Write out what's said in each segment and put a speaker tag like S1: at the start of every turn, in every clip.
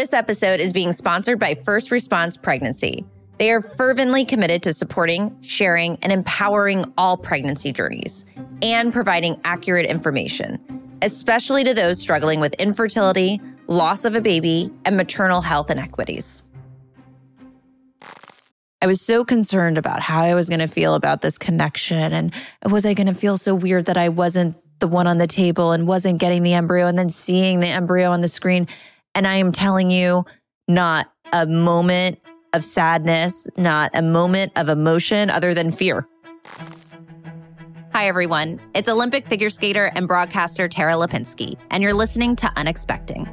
S1: This episode is being sponsored by First Response Pregnancy. They are fervently committed to supporting, sharing, and empowering all pregnancy journeys and providing accurate information, especially to those struggling with infertility, loss of a baby, and maternal health inequities. I was so concerned about how I was going to feel about this connection. And was I going to feel so weird that I wasn't the one on the table and wasn't getting the embryo and then seeing the embryo on the screen? And I am telling you, not a moment of sadness, not a moment of emotion other than fear. Hi, everyone. It's Olympic figure skater and broadcaster Tara Lipinski, and you're listening to Unexpecting.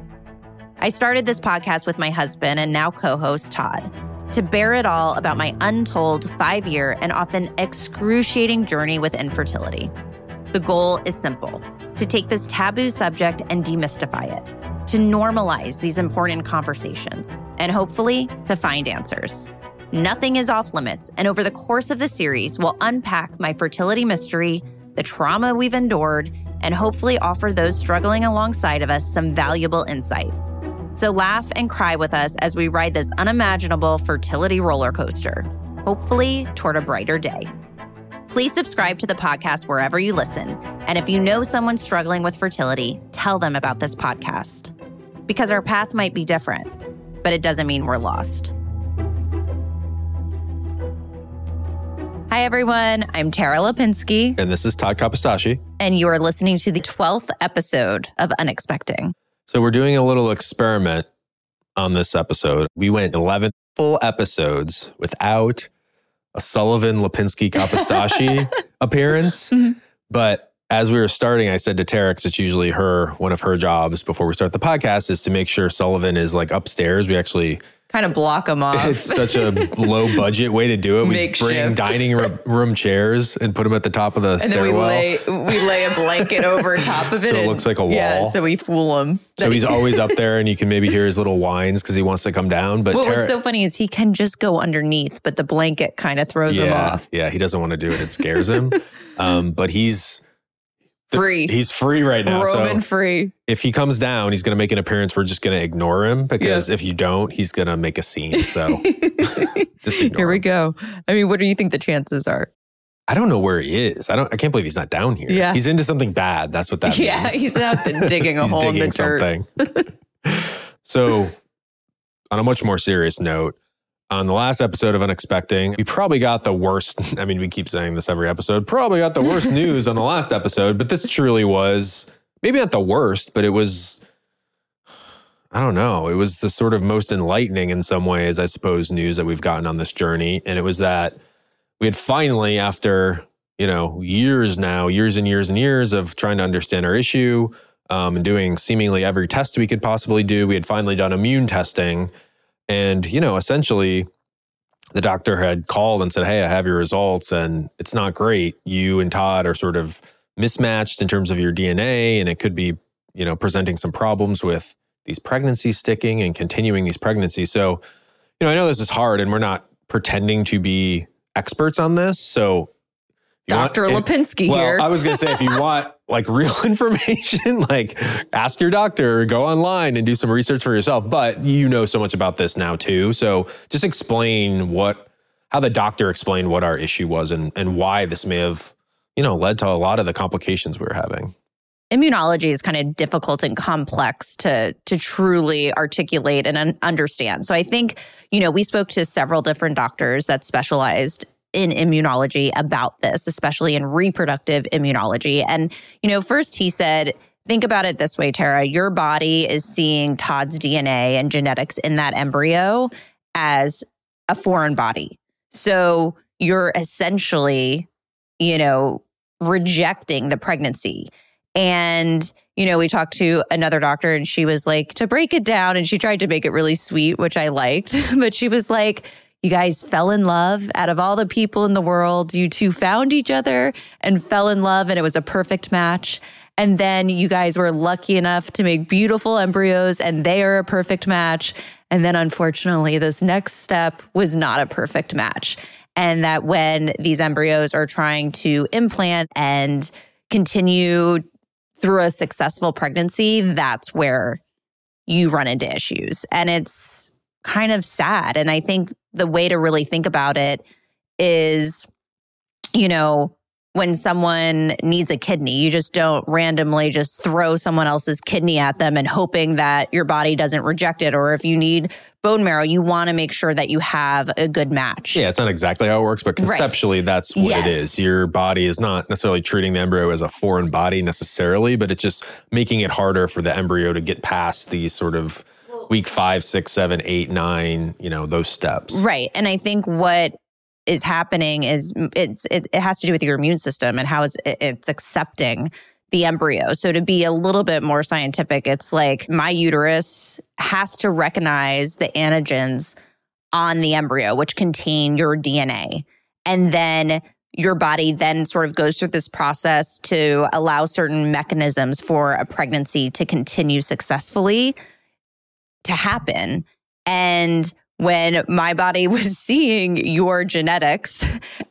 S1: I started this podcast with my husband and now co host Todd to bear it all about my untold five year and often excruciating journey with infertility. The goal is simple to take this taboo subject and demystify it, to normalize these important conversations, and hopefully to find answers. Nothing is off limits, and over the course of the series, we'll unpack my fertility mystery, the trauma we've endured, and hopefully offer those struggling alongside of us some valuable insight. So laugh and cry with us as we ride this unimaginable fertility roller coaster, hopefully toward a brighter day. Please subscribe to the podcast wherever you listen. And if you know someone struggling with fertility, tell them about this podcast. Because our path might be different, but it doesn't mean we're lost. Hi, everyone. I'm Tara Lipinski.
S2: And this is Todd Kapostasy.
S1: And you are listening to the 12th episode of Unexpecting.
S2: So we're doing a little experiment on this episode. We went 11 full episodes without a Sullivan Lipinski Kapostasy appearance.
S1: Mm-hmm.
S2: But as we were starting, I said to Terex, it's usually her, one of her jobs before we start the podcast is to make sure Sullivan is like upstairs. We actually
S1: kind of block him off.
S2: It's such a low budget way to do it. We
S1: Makeshift.
S2: bring dining room, room chairs and put them at the top of the
S1: and
S2: stairwell.
S1: then we lay we lay a blanket over top of it.
S2: So it
S1: and-
S2: looks like a
S1: Yeah,
S2: wall.
S1: so we fool him.
S2: so he's always up there, and you can maybe hear his little whines because he wants to come down. But
S1: Well,
S2: Tara-
S1: what's so funny is he can just go underneath, but the blanket kind of throws him off.
S2: yeah, he doesn't want to do it; it scares him. um, but he's
S1: Free.
S2: he's free right now.
S1: Roman
S2: so
S1: free.
S2: if he comes down, he's going to make an appearance. We're just going to ignore him because if you don't, he's going to make a scene. So just ignore
S1: Here we
S2: him.
S1: go. I mean, what do you think the chances are?
S2: I don't know where he is. I don't. I can't believe he's not down here.
S1: Yeah.
S2: he's into something bad. That's what that
S1: yeah,
S2: means.
S1: he's out there digging a hole in the
S2: digging
S1: dirt.
S2: something. so, on a much more serious note, on the last episode of Unexpecting, we probably got the worst. I mean, we keep saying this every episode. Probably got the worst news on the last episode, but this truly was maybe not the worst, but it was. I don't know. It was the sort of most enlightening in some ways, I suppose, news that we've gotten on this journey. And it was that we had finally, after, you know, years now, years and years and years of trying to understand our issue um, and doing seemingly every test we could possibly do, we had finally done immune testing. And, you know, essentially, the doctor had called and said, Hey, I have your results and it's not great. You and Todd are sort of mismatched in terms of your DNA, and it could be, you know, presenting some problems with these pregnancies sticking and continuing these pregnancies. So, you know, I know this is hard and we're not pretending to be experts on this. So, want-
S1: Dr.
S2: if-
S1: Lipinski
S2: well,
S1: here.
S2: I was going to say, if you want like real information, like ask your doctor, go online and do some research for yourself. But you know so much about this now too. So just explain what, how the doctor explained what our issue was and, and why this may have, you know, led to a lot of the complications we were having.
S1: immunology is kind of difficult and complex to to truly articulate and un- understand. So I think, you know, we spoke to several different doctors that specialized in immunology about this, especially in reproductive immunology. And, you know, first he said, think about it this way, Tara, your body is seeing Todd's DNA and genetics in that embryo as a foreign body. So you're essentially, you know, rejecting the pregnancy. And, you know, we talked to another doctor and she was like, to break it down, and she tried to make it really sweet, which I liked, but she was like, you guys fell in love out of all the people in the world. You two found each other and fell in love, and it was a perfect match. And then you guys were lucky enough to make beautiful embryos, and they are a perfect match. And then, unfortunately, this next step was not a perfect match. And that when these embryos are trying to implant and continue through a successful pregnancy, that's where you run into issues. And it's kind of sad. And I think the way to really think about it is, you know, when someone needs a kidney, you just don't randomly just throw someone else's kidney at them and hoping that your body doesn't reject it. Or if you need bone marrow, you want to make sure that you have a good match.
S2: Yeah, it's not exactly how it works, but conceptually, right. that's what yes. it is. Your body is not necessarily treating the embryo as a foreign body necessarily, but it's just making it harder for the embryo to get past these sort of week five, six, seven, eight, nine, you know, those steps.
S1: Right. And I think what is happening is it's it, it has to do with your immune system and how it's it's accepting the embryo. So to be a little bit more scientific, it's like my uterus has to recognize the antigens on the embryo which contain your DNA. And then your body then sort of goes through this process to allow certain mechanisms for a pregnancy to continue successfully to happen. And when my body was seeing your genetics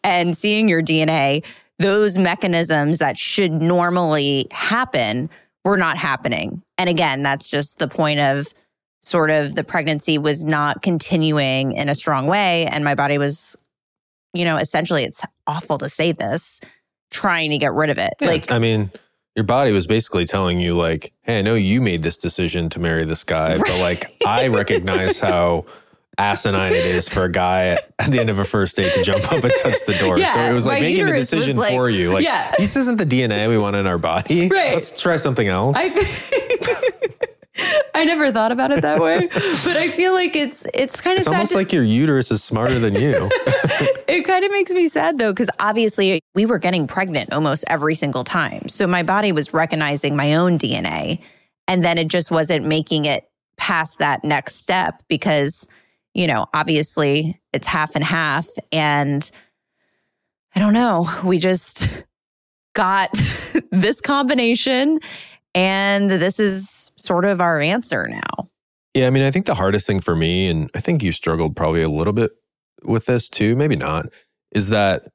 S1: and seeing your DNA, those mechanisms that should normally happen were not happening. And again, that's just the point of sort of the pregnancy was not continuing in a strong way. And my body was, you know, essentially, it's awful to say this, trying to get rid of it.
S2: Yeah, like, I mean, your body was basically telling you, like, hey, I know you made this decision to marry this guy, right. but like, I recognize how asinine it is for a guy at the end of a first date to jump up and touch the door. Yeah, so it was like making the decision like, for you. Like, yeah. this isn't the DNA we want in our body. Right. Let's try something else.
S1: I, I never thought about it that way, but I feel like it's it's kind of sad.
S2: it's almost to, like your uterus is smarter than you.
S1: it kind of makes me sad though, because obviously we were getting pregnant almost every single time, so my body was recognizing my own DNA, and then it just wasn't making it past that next step because you know, obviously it's half and half. And I don't know, we just got this combination and this is sort of our answer now.
S2: Yeah, I mean, I think the hardest thing for me, and I think you struggled probably a little bit with this too, maybe not, is that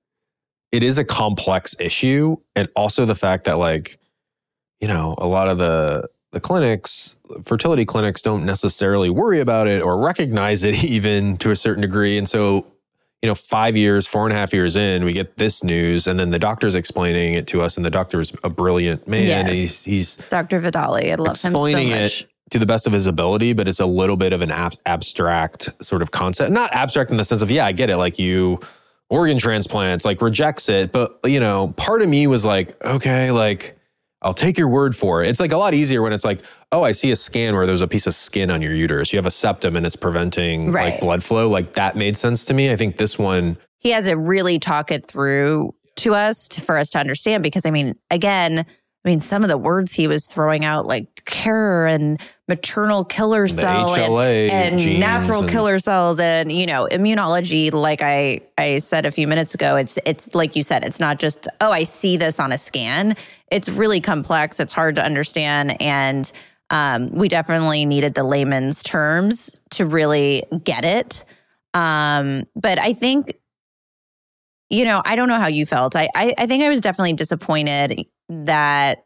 S2: it is a complex issue. And also the fact that, like, you know, a lot of the the clinics, fertility clinics don't necessarily worry about it or recognize it even to a certain degree. And so, you know, five years, four and a half years in, we get this news, and then the doctor's explaining it to us, and the doctor's a brilliant man. Yes. And he's he's
S1: Dr. Vidali. I love explaining him so much.
S2: it to the best of his ability, but it's a little bit of an ab- abstract sort of concept. Not abstract in the sense of, yeah, I get it. Like you organ transplants, like rejects it. But, you know, part of me was like, okay, like I'll take your word for it. It's like a lot easier when it's like, oh, I see a scan where there's a piece of skin on your uterus. You have a septum and it's preventing right. like blood flow. Like that made sense to me. I think this one
S1: he has to really talk it through to us to, for us to understand because I mean, again, I mean, some of the words he was throwing out, like KIR and maternal killer cell and, and natural and- killer cells, and you know, immunology. Like I I said a few minutes ago, it's it's like you said, it's not just oh, I see this on a scan. It's really complex. It's hard to understand, and um, we definitely needed the layman's terms to really get it. Um, but I think you know, I don't know how you felt. I, I, I think I was definitely disappointed that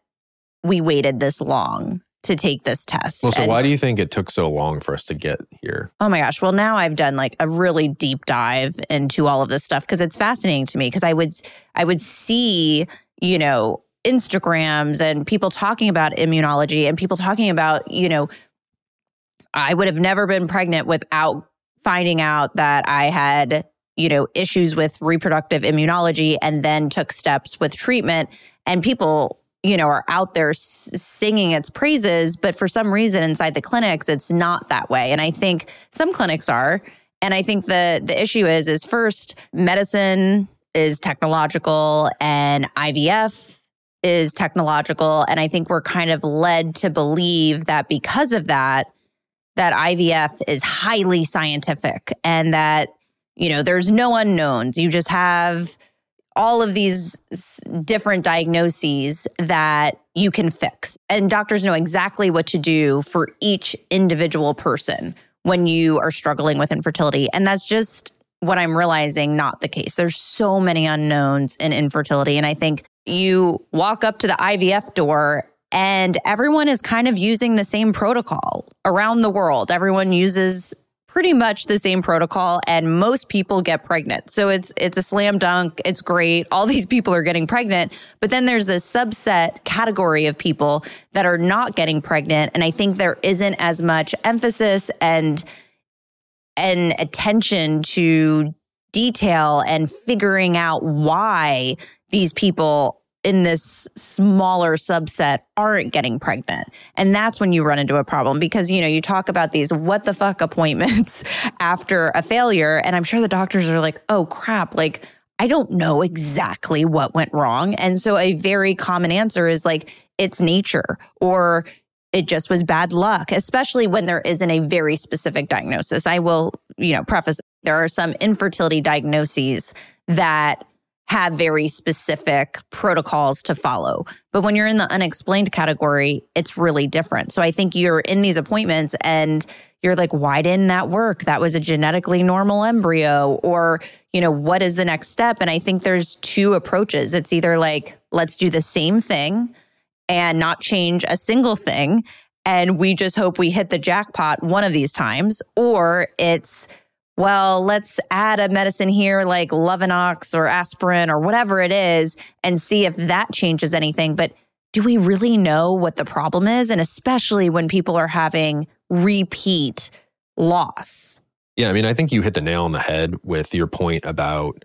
S1: we waited this long to take this test.
S2: Well, so and, why do you think it took so long for us to get here?
S1: Oh my gosh. Well, now I've done like a really deep dive into all of this stuff because it's fascinating to me because I would I would see, you know, Instagrams and people talking about immunology and people talking about, you know, I would have never been pregnant without finding out that I had, you know, issues with reproductive immunology and then took steps with treatment. And people you know are out there singing its praises but for some reason inside the clinics it's not that way. And i think some clinics are. And i think the the issue is is first medicine is technological and ivf is technological and i think we're kind of led to believe that because of that that ivf is highly scientific and that you know there's no unknowns you just have all of these different diagnoses that you can fix. And doctors know exactly what to do for each individual person when you are struggling with infertility. And that's just what I'm realizing not the case. There's so many unknowns in infertility. And I think you walk up to the IVF door And everyone is kind of using the same protocol around the world. Everyone uses pretty much the same protocol and most people get pregnant. So it's it's a slam dunk, it's great. All these people are getting pregnant, but then there's this subset category of people that are not getting pregnant and I think there isn't as much emphasis and and attention to detail and figuring out why these people in this smaller subset aren't getting pregnant. And that's when you run into a problem because, you know, you talk about these what the fuck appointments after a failure. And I'm sure the doctors are like, oh crap, like, I don't know exactly what went wrong. And so a very common answer is like, it's nature or it just was bad luck, especially when there isn't a very specific diagnosis. I will, you know, preface there are some infertility diagnoses that have very specific protocols to follow. But when you're in the unexplained category, it's really different. So I think you're in these appointments and you're like, why didn't that work? That was a genetically normal embryo. Or, you know, what is the next step? And I think there's two approaches. It's either like, let's do the same thing and not change a single thing. And we just hope we hit the jackpot one of these times. Or it's, well, let's add a medicine here like Lovenox or aspirin or whatever it is and see if that changes anything. But do we really know what the problem is? And especially when people are having repeat loss.
S2: Yeah, I mean, I think you hit the nail on the head with your point about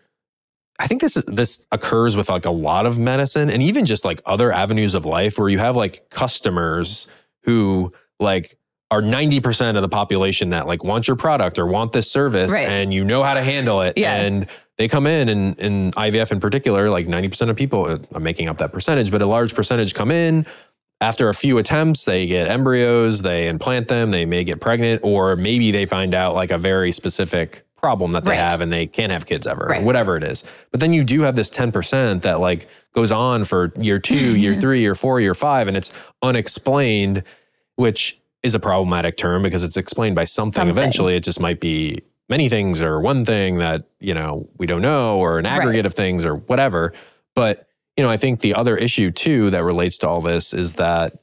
S2: I think this is, this occurs with like a lot of medicine and even just like other avenues of life where you have like customers who like are 90% of the population that like want your product or want this service
S1: Right.
S2: and you know how to handle it
S1: Yeah.
S2: and they come in and in IVF in particular like 90% of people uh, I'm making up that percentage but a large percentage come in after a few attempts they get embryos they implant them they may get pregnant or maybe they find out like a very specific problem that they
S1: Right.
S2: have and they can't have kids ever
S1: Right.
S2: whatever it is but then you do have this 10% that like goes on for year 2 year 3 year 4 year 5 and it's unexplained which is a problematic term because it's explained by something.
S1: Something.
S2: Eventually, it just might be many things or one thing that, you know, we don't know or an aggregate of things or whatever. But, you know, I think the other issue too that relates to all this is that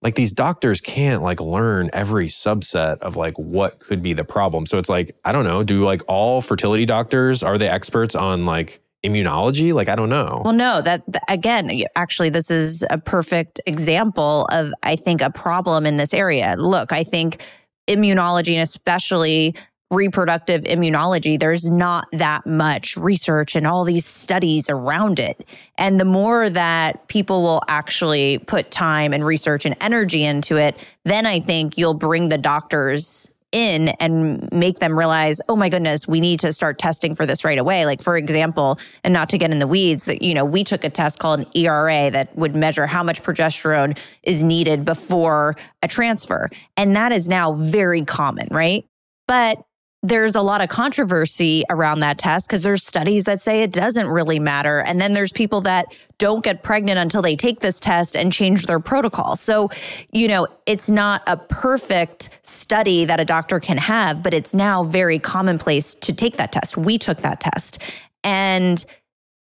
S2: like these doctors can't like learn every subset of like what could be the problem. So it's like, I don't know, do like all fertility doctors are they experts on like immunology? Like I don't know.
S1: Well, no, that again, actually, this is a perfect example of, I think, a problem in this area. Look, I think immunology and especially reproductive immunology, there's not that much research and all these studies around it. And the more that people will actually put time and research and energy into it, then I think you'll bring the doctors in and make them realize, oh my goodness, we need to start testing for this right away. Like, for example, and not to get in the weeds, that, you know, we took a test called an ERA that would measure how much progesterone is needed before a transfer. And that is now very common, right? But there's a lot of controversy around that test because there's studies that say it doesn't really matter. And then there's people that don't get pregnant until they take this test and change their protocol. So, you know, it's not a perfect study that a doctor can have, but it's now very commonplace to take that test. We took that test. And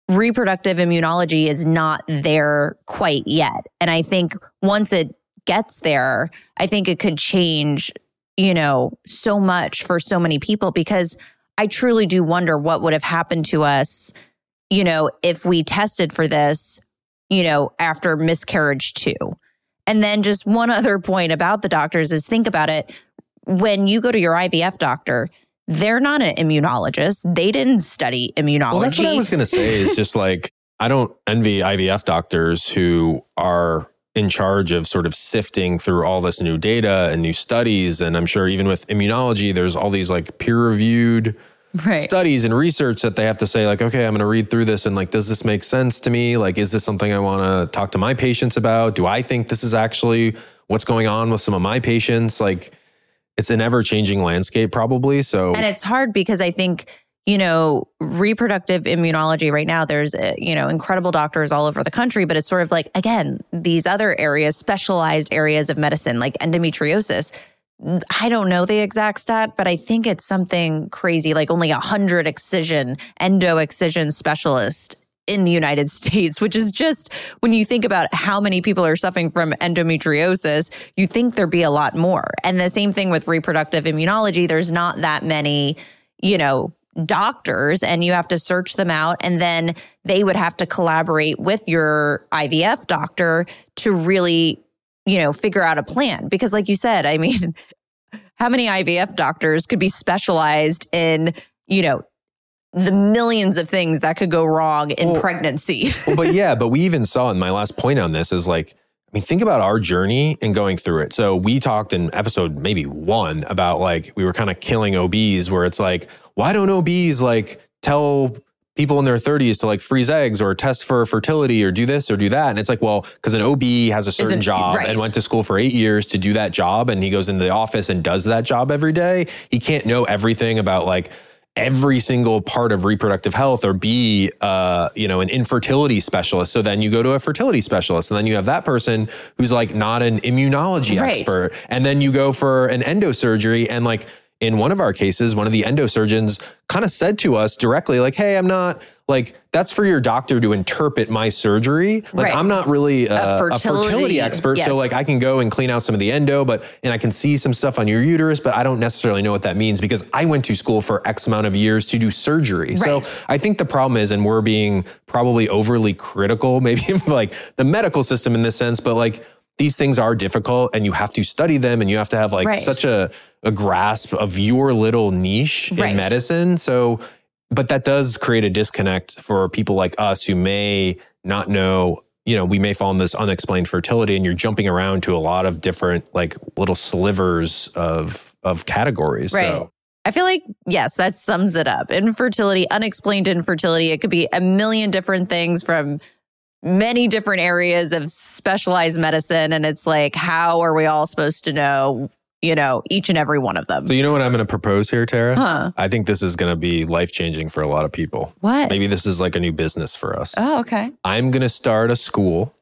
S1: reproductive immunology is not there quite yet. And I think once it gets there, I think it could change, you know, so much for so many people because I truly do wonder what would have happened to us, you know, if we tested for this, you know, after miscarriage two. And then just one other point about the doctors is think about it. When you go to your IVF doctor, they're not an immunologist. They didn't study immunology.
S2: Well, that's what I was going to say is just like, I don't envy IVF doctors who are in charge of sort of sifting through all this new data and new studies. And I'm sure even with immunology, there's all these like peer reviewed
S1: right.
S2: studies and research that they have to say, like, okay, I'm going to read through this and like, does this make sense to me? Like, is this something I want to talk to my patients about? Do I think this is actually what's going on with some of my patients? Like, it's an ever changing landscape, probably. So,
S1: And it's hard because I think, you know, reproductive immunology right now, there's, uh, you know, incredible doctors all over the country, but it's sort of like, again, these other areas, specialized areas of medicine like endometriosis. I don't know the exact stat, but I think it's something crazy, like only a hundred excision, endo excision specialists in the United States, which is just when you think about how many people are suffering from endometriosis, you think there'd be a lot more. And the same thing with reproductive immunology, there's not that many, you know, doctors and you have to search them out. And then they would have to collaborate with your IVF doctor to really you know figure out a plan. Because like you said I mean how many IVF doctors could be specialized in you know the millions of things that could go wrong in
S2: Well-
S1: pregnancy?
S2: well, but yeah, but we even saw in my last point on this is like, I mean, think about our journey and going through it. So we talked in episode maybe one about like we were kind of killing OBs, where it's like, why don't OBs like tell people in their 30s to like freeze eggs or test for fertility or do this or do that? And it's like, well, because an OB has a certain
S1: Isn't-
S2: job
S1: right.
S2: and went to school for eight years to do that job, and he goes into the office and does that job every day. He can't know everything about like every single part of reproductive health or be uh, you know an infertility specialist so then you go to a fertility specialist and then you have that person who's like not an immunology
S1: Right.
S2: expert and then you go for an endosurgery and like in one of our cases one of the endosurgeons kind of said to us directly like hey i'm not like that's for your doctor to interpret my surgery like
S1: Right.
S2: i'm not really a, a fertility,
S1: fertility-
S2: expert
S1: yes.
S2: so like i can go and clean out some of the endo but and i can see some stuff on your uterus but i don't necessarily know what that means because i went to school for x amount of years to do surgery so i think the problem is and we're being probably overly critical maybe like the medical system in this sense but like these things are difficult and you have to study them and you have to have like
S1: Right.
S2: such a, a grasp of your little niche
S1: Right.
S2: in medicine so but that does create a disconnect for people like us who may not know you know we may fall in this unexplained fertility and you're jumping around to a lot of different like little slivers of of categories
S1: Right.
S2: so
S1: I feel like, yes, that sums it up. Infertility, unexplained infertility, it could be a million different things from many different areas of specialized medicine. And it's like, how are we all supposed to know, you know, each and every one of them?
S2: so you know what i'm going to propose here tara
S1: Huh.
S2: i think this is going to be life changing for a lot of people
S1: What?
S2: maybe this is like a new business for us
S1: Oh, okay.
S2: i'm going to start a school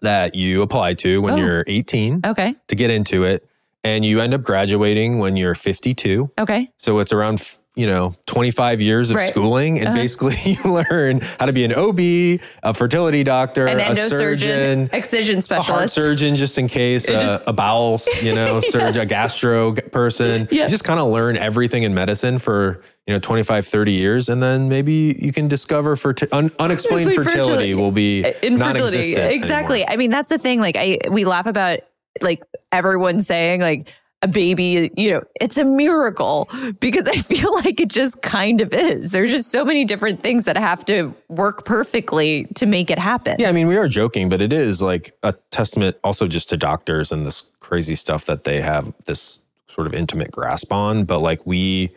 S2: that you apply to when
S1: Oh.
S2: you're 18
S1: Okay.
S2: to get into it and you end up graduating when you're 52
S1: Okay.
S2: So it's around, you know, 25 years of
S1: Right.
S2: schooling. And
S1: Uh-huh.
S2: basically you learn how to be an OB, a fertility doctor,
S1: An
S2: a surgeon,
S1: excision specialist
S2: a heart surgeon, just in case, uh,
S1: just-
S2: a bowel, you know, surgeon, a gastro person.
S1: Yeah.
S2: You just kind of learn everything in medicine for, you know, 25, 30 years. And then maybe you can discover for un- unexplained fertility
S1: fertility-
S2: will be
S1: infertility. Exactly.
S2: anymore.
S1: I mean, that's the thing. Like, I we laugh about like everyone saying like a baby, you know, it's a miracle because I feel like it just kind of is. There's just so many different things that have to work perfectly to make it happen.
S2: Yeah, I mean, we are joking, but it is like a testament also just to doctors and this crazy stuff that they have this sort of intimate grasp on. But like we,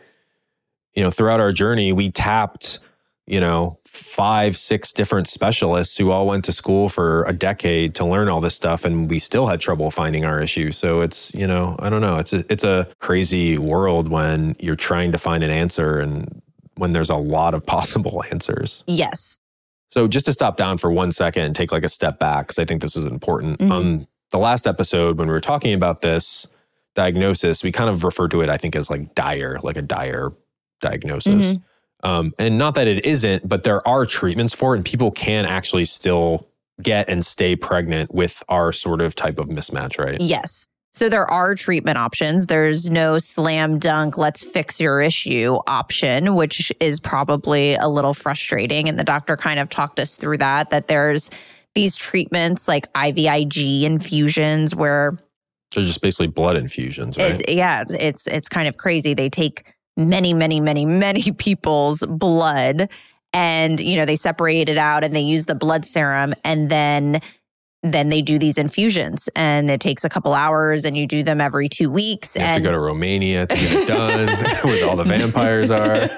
S2: you know, throughout our journey, we tapped, you know, five, six different specialists who all went to school for a decade to learn all this stuff, and we still had trouble finding our issue. So it's, you know, I don't know. It's a, it's a crazy world when you're trying to find an answer and when there's a lot of possible answers.
S1: Yes.
S2: So just to stop down for one second and take like a step back, because I think this is important.
S1: Mhm.
S2: On the last episode, when we were talking about this diagnosis, we kind of referred to it, I think, as like dire, like a dire diagnosis. Um, and not that it isn't, but there are treatments for it, and people can actually still get and stay pregnant with our sort of type of mismatch, right?
S1: Yes. So there are treatment options. There's no slam dunk, let's fix your issue option, which is probably a little frustrating. And the doctor kind of talked us through that, that there's these treatments like IVIG infusions where
S2: So just basically blood infusions, right?
S1: it, yeah, it's it's kind of crazy. They take many, many, many, many people's blood. And you know, they separate it out and they use the blood serum and then then they do these infusions. And it takes a couple hours and you do them every two weeks
S2: you have to go to Romania to get it done, where all the vampires are.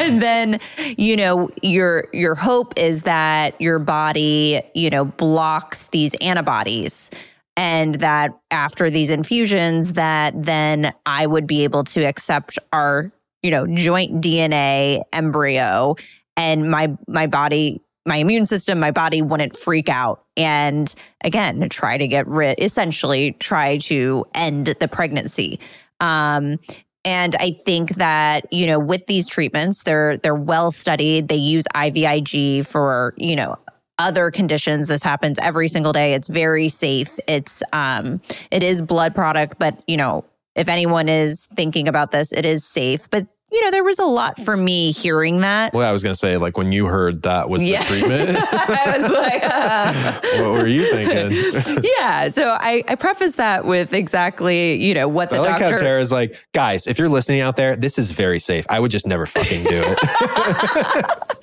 S1: and then you know your your hope is that your body you know blocks these antibodies and that after these infusions that then i would be able to accept our you know joint dna embryo and my my body my immune system my body wouldn't freak out and again try to get rid essentially try to end the pregnancy um and I think that, you know, with these treatments, they're they're well studied. They use IVIG for, you know, other conditions. This happens every single day. It's very safe. It's um it is blood product, but you know, if anyone is thinking about this, it is safe. But you know, there was a lot for me hearing that.
S2: Well, I was going to say, like, when you heard that was
S1: Yeah.
S2: the treatment,
S1: I was like, uh,
S2: what were you thinking?
S1: yeah. So I, I preface that with exactly, you know, what the
S2: I like
S1: doctor.
S2: how Tara's like, guys, if you're listening out there, this is very safe. I would just never fucking do it.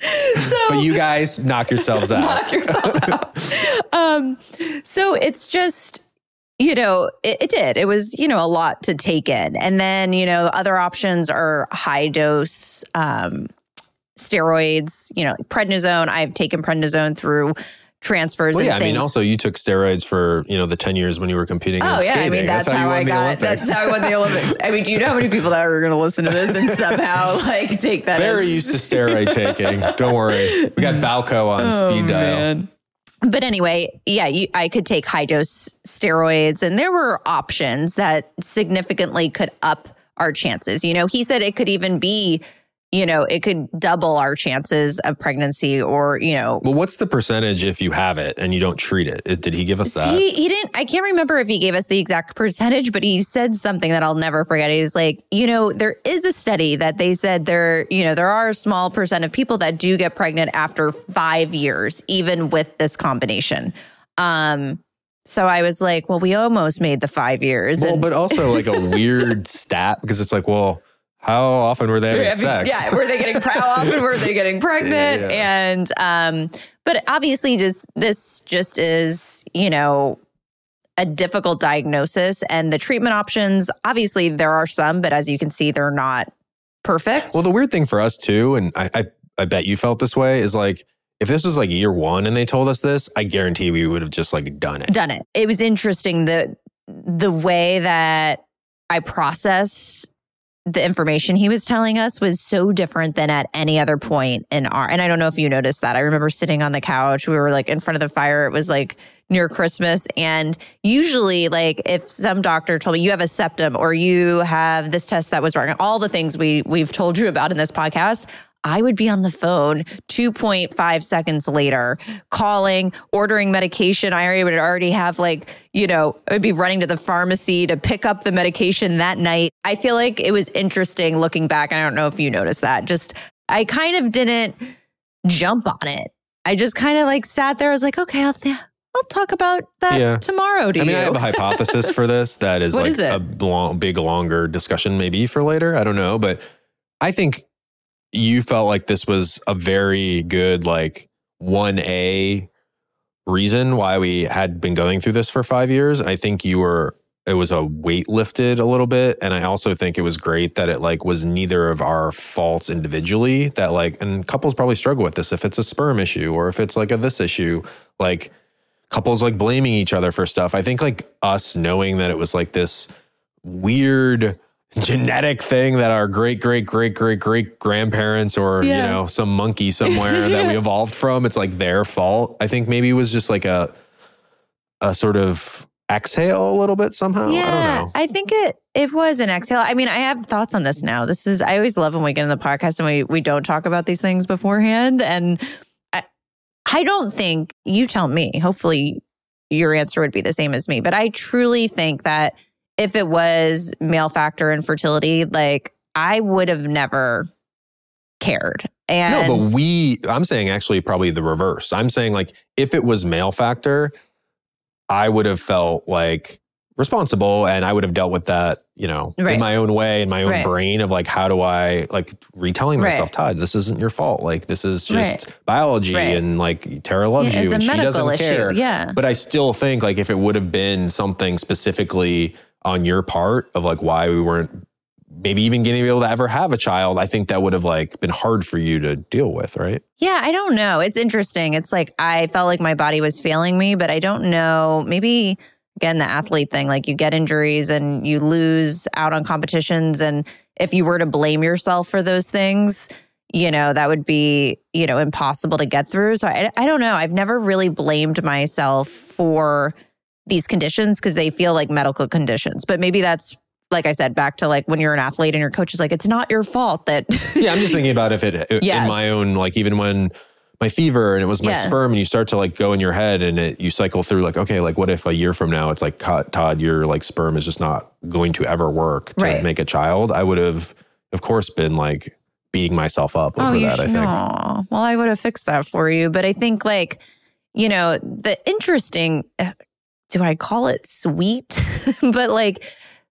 S1: so,
S2: but you guys knock yourselves out.
S1: knock yourself out. um, so it's just, you know, it, it did. It was, you know, a lot to take in. And then, you know, other options are high dose um, steroids, you know, prednisone. I've taken prednisone through transfers
S2: Well,
S1: and
S2: yeah, I mean, also you took steroids for you know the ten years when you were competing.
S1: Oh
S2: in
S1: yeah, I mean that's, how,
S2: you won
S1: I got. That's how I won the Olympics. I mean, do you know how many people that are going to listen to this and somehow like take that?
S2: Very
S1: as,
S2: used to steroid taking. Don't worry, we got Balco on
S1: Oh,
S2: speed dial.
S1: But anyway, yeah, you, I could take high dose steroids, and there were options that significantly could up our chances. You know, he said it could even be, you know, it could double our chances of pregnancy, or you know,
S2: Well, what's the percentage if you have it and you don't treat it? It- Did he give us that?
S1: He he didn't. I can't remember if he gave us the exact percentage, but he said something that I'll never forget. He was like, you know, there is a study that they said there, you know, there are a small percent of people that do get pregnant after five years, even with this combination. Um, so I was like, well, we almost made the five years.
S2: well,
S1: and-
S2: but also like a weird stat because it's like, well, how often were they having
S1: I mean,
S2: sex?
S1: Yeah, were they getting how often were they getting pregnant?
S2: Yeah.
S1: And um, but obviously, just this just is you know a difficult diagnosis, and the treatment options. Obviously, there are some, but as you can see, they're not perfect.
S2: Well, the weird thing for us too, and I, I, I bet you felt this way, is like if this was like year one and they told us this, I guarantee we would have just like done it.
S1: done it. It was interesting the the way that I processed the information he was telling us was so different than at any other point in our and I don't know if you noticed that. I remember sitting on the couch. We were like in front of the fire. It was like near Christmas and usually like if some doctor told me you have a septum or you have this test that was wrong, all the things we we've told you about in this podcast, I would be on the phone 2.5 seconds later, calling, ordering medication. I already would already have like, you know, I would be running to the pharmacy to pick up the medication that night. I feel like it was interesting looking back. I don't know if you noticed that. Just, I kind of didn't jump on it. I just kind of like sat there. I was like, okay, I'll, th- I'll talk about that
S2: Yeah.
S1: tomorrow to
S2: I mean,
S1: you.
S2: I have a hypothesis for this that is
S1: What
S2: like
S1: is
S2: a long, big, longer discussion, maybe for later. I don't know, but I think you felt like this was a very good, like one A reason why we had been going through this for five years. And I think you were. It was a weight lifted a little bit, and I also think it was great that it like was neither of our faults individually. That like, and couples probably struggle with this if it's a sperm issue or if it's like a this issue, like couples like blaming each other for stuff. I think like us knowing that it was like this weird genetic thing that our great great great great great grandparents or you know some monkey somewhere that we evolved from it's like their fault i think maybe it was just like a a sort of exhale a little bit somehow i
S1: Yeah,
S2: don't know
S1: I think it it was an exhale. I mean, I have thoughts on this now. This is I always love when we get in the podcast and we we don't talk about these things beforehand. And I, I don't think you tell me. Hopefully, your answer would be the same as me. But I truly think that if it was male factor infertility, like I would have never cared. And
S2: no but we i'm saying actually probably the reverse i'm saying like if it was male factor i would have felt like responsible and i would have dealt with that you know
S1: Right.
S2: in my own way in my own
S1: Right.
S2: brain of like how do i like retelling
S1: Right.
S2: myself todd this isn't your fault like this is just biology
S1: Right.
S2: and like tara loves
S1: Yeah,
S2: you
S1: it's a
S2: and she
S1: medical
S2: doesn't
S1: issue.
S2: care
S1: Yeah.
S2: but i still think like if it would have been something specifically on your part of like why we weren't maybe even getting able to ever have a child i think that would have like been hard for you to deal with right
S1: Yeah, I don't know. It's interesting. It's like I felt like my body was failing me, but I don't know. Maybe again the athlete thing, like you get injuries and you lose out on competitions and if you were to blame yourself for those things, you know, that would be, you know, impossible to get through. So I I don't know. I've never really blamed myself for these conditions because they feel like medical conditions. But maybe that's like I said, back to like when you're an athlete and your coach is like, it's not your fault that.
S2: yeah, I'm just thinking about if it
S1: Yeah.
S2: in my own like even when my fever and it was my
S1: Yeah.
S2: sperm and you start to like go in your head and it, you cycle through like okay like what if a year from now it's like Todd your like sperm is just not going to ever work to
S1: Right.
S2: make a child I would have of course been like beating myself up over
S1: Oh,
S2: that I think
S1: Aw. Well, I would have fixed that for you. But I think, like, you know, the interesting, uh, do I call it sweet? but like,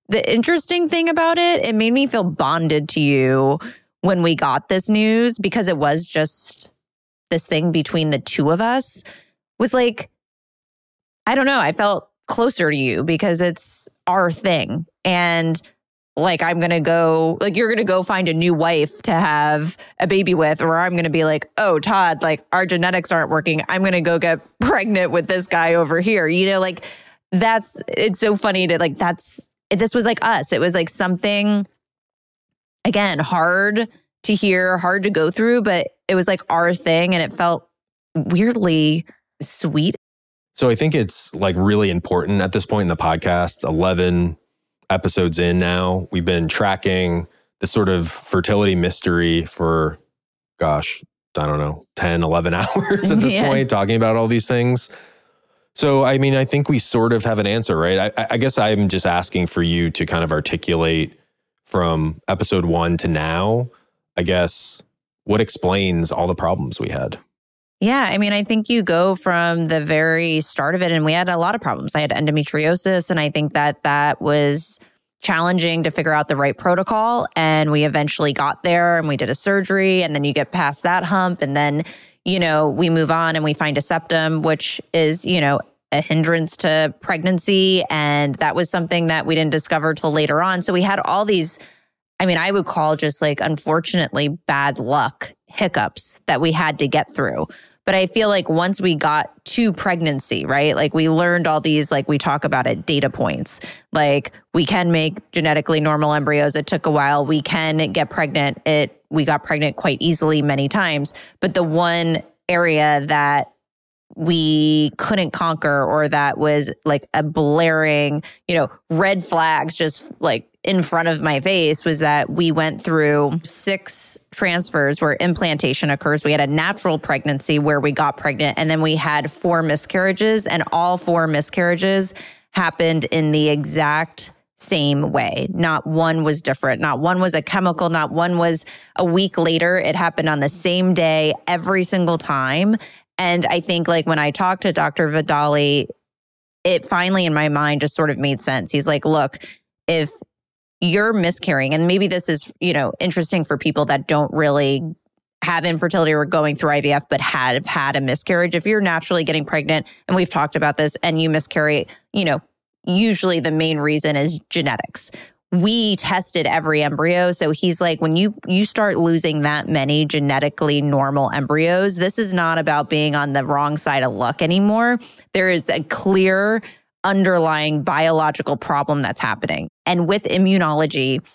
S1: the interesting thing about it, it made me feel bonded to you when we got this news because it was just this thing between the two of us was like, I don't know, I felt closer to you because it's our thing. And like I'm gonna go, like you're gonna go find a new wife to have a baby with, or I'm gonna be like, oh Todd, like our genetics aren't working. I'm gonna go get pregnant with this guy over here. You know, like that's it's so funny to like that's this was like us. It was like something again hard to hear, hard to go through, but it was like our thing, and it felt weirdly sweet.
S2: So I think it's like really important at this point in the podcast, 11 episodes in now. We've been tracking the sort of fertility mystery for, gosh, I don't know, 10, 11 hours at this
S1: Yeah.
S2: point, talking about all these things. So, I mean, I think we sort of have an answer, right? I- I, I guess I'm just asking for you to kind of articulate from episode one to now, I guess, what explains all the problems we had.
S1: Yeah, I mean, I think you go from the very start of it, and we had a lot of problems. I had endometriosis, and I think that that was challenging to figure out the right protocol. And we eventually got there, and we did a surgery, and then you get past that hump, and then you know we move on and we find a septum, which is you know a hindrance to pregnancy, and that was something that we didn't discover till later on. So we had all these. I mean, I would call just like unfortunately bad luck hiccups that we had to get through. But I feel like once we got to pregnancy, right? Like we learned all these, like we talk about it, data points. Like we can make genetically normal embryos. It took a while. We can get pregnant. It we got pregnant quite easily many times. But the one area that we couldn't conquer or that was like a blaring, you know, red flags just like in front of my face was that we went through six transfers where implantation occurs. We had a natural pregnancy where we got pregnant, and then we had four miscarriages, and all four miscarriages happened in the exact same way. Not one was different. Not one was a chemical. Not one was a week later. It happened on the same day every single time. And I think, like, when I talked to Dr. Vidali, it finally in my mind just sort of made sense. He's like, look, if you're miscarrying, and maybe this is, you know, interesting for people that don't really have infertility or going through IVF, but have had a miscarriage. If you're naturally getting pregnant, and we've talked about this, and you miscarry, you know, usually the main reason is genetics. We tested every embryo. So he's like, when you you start losing that many genetically normal embryos, this is not about being on the wrong side of luck anymore. There is a clear underlying biological problem that's happening. And with immunology,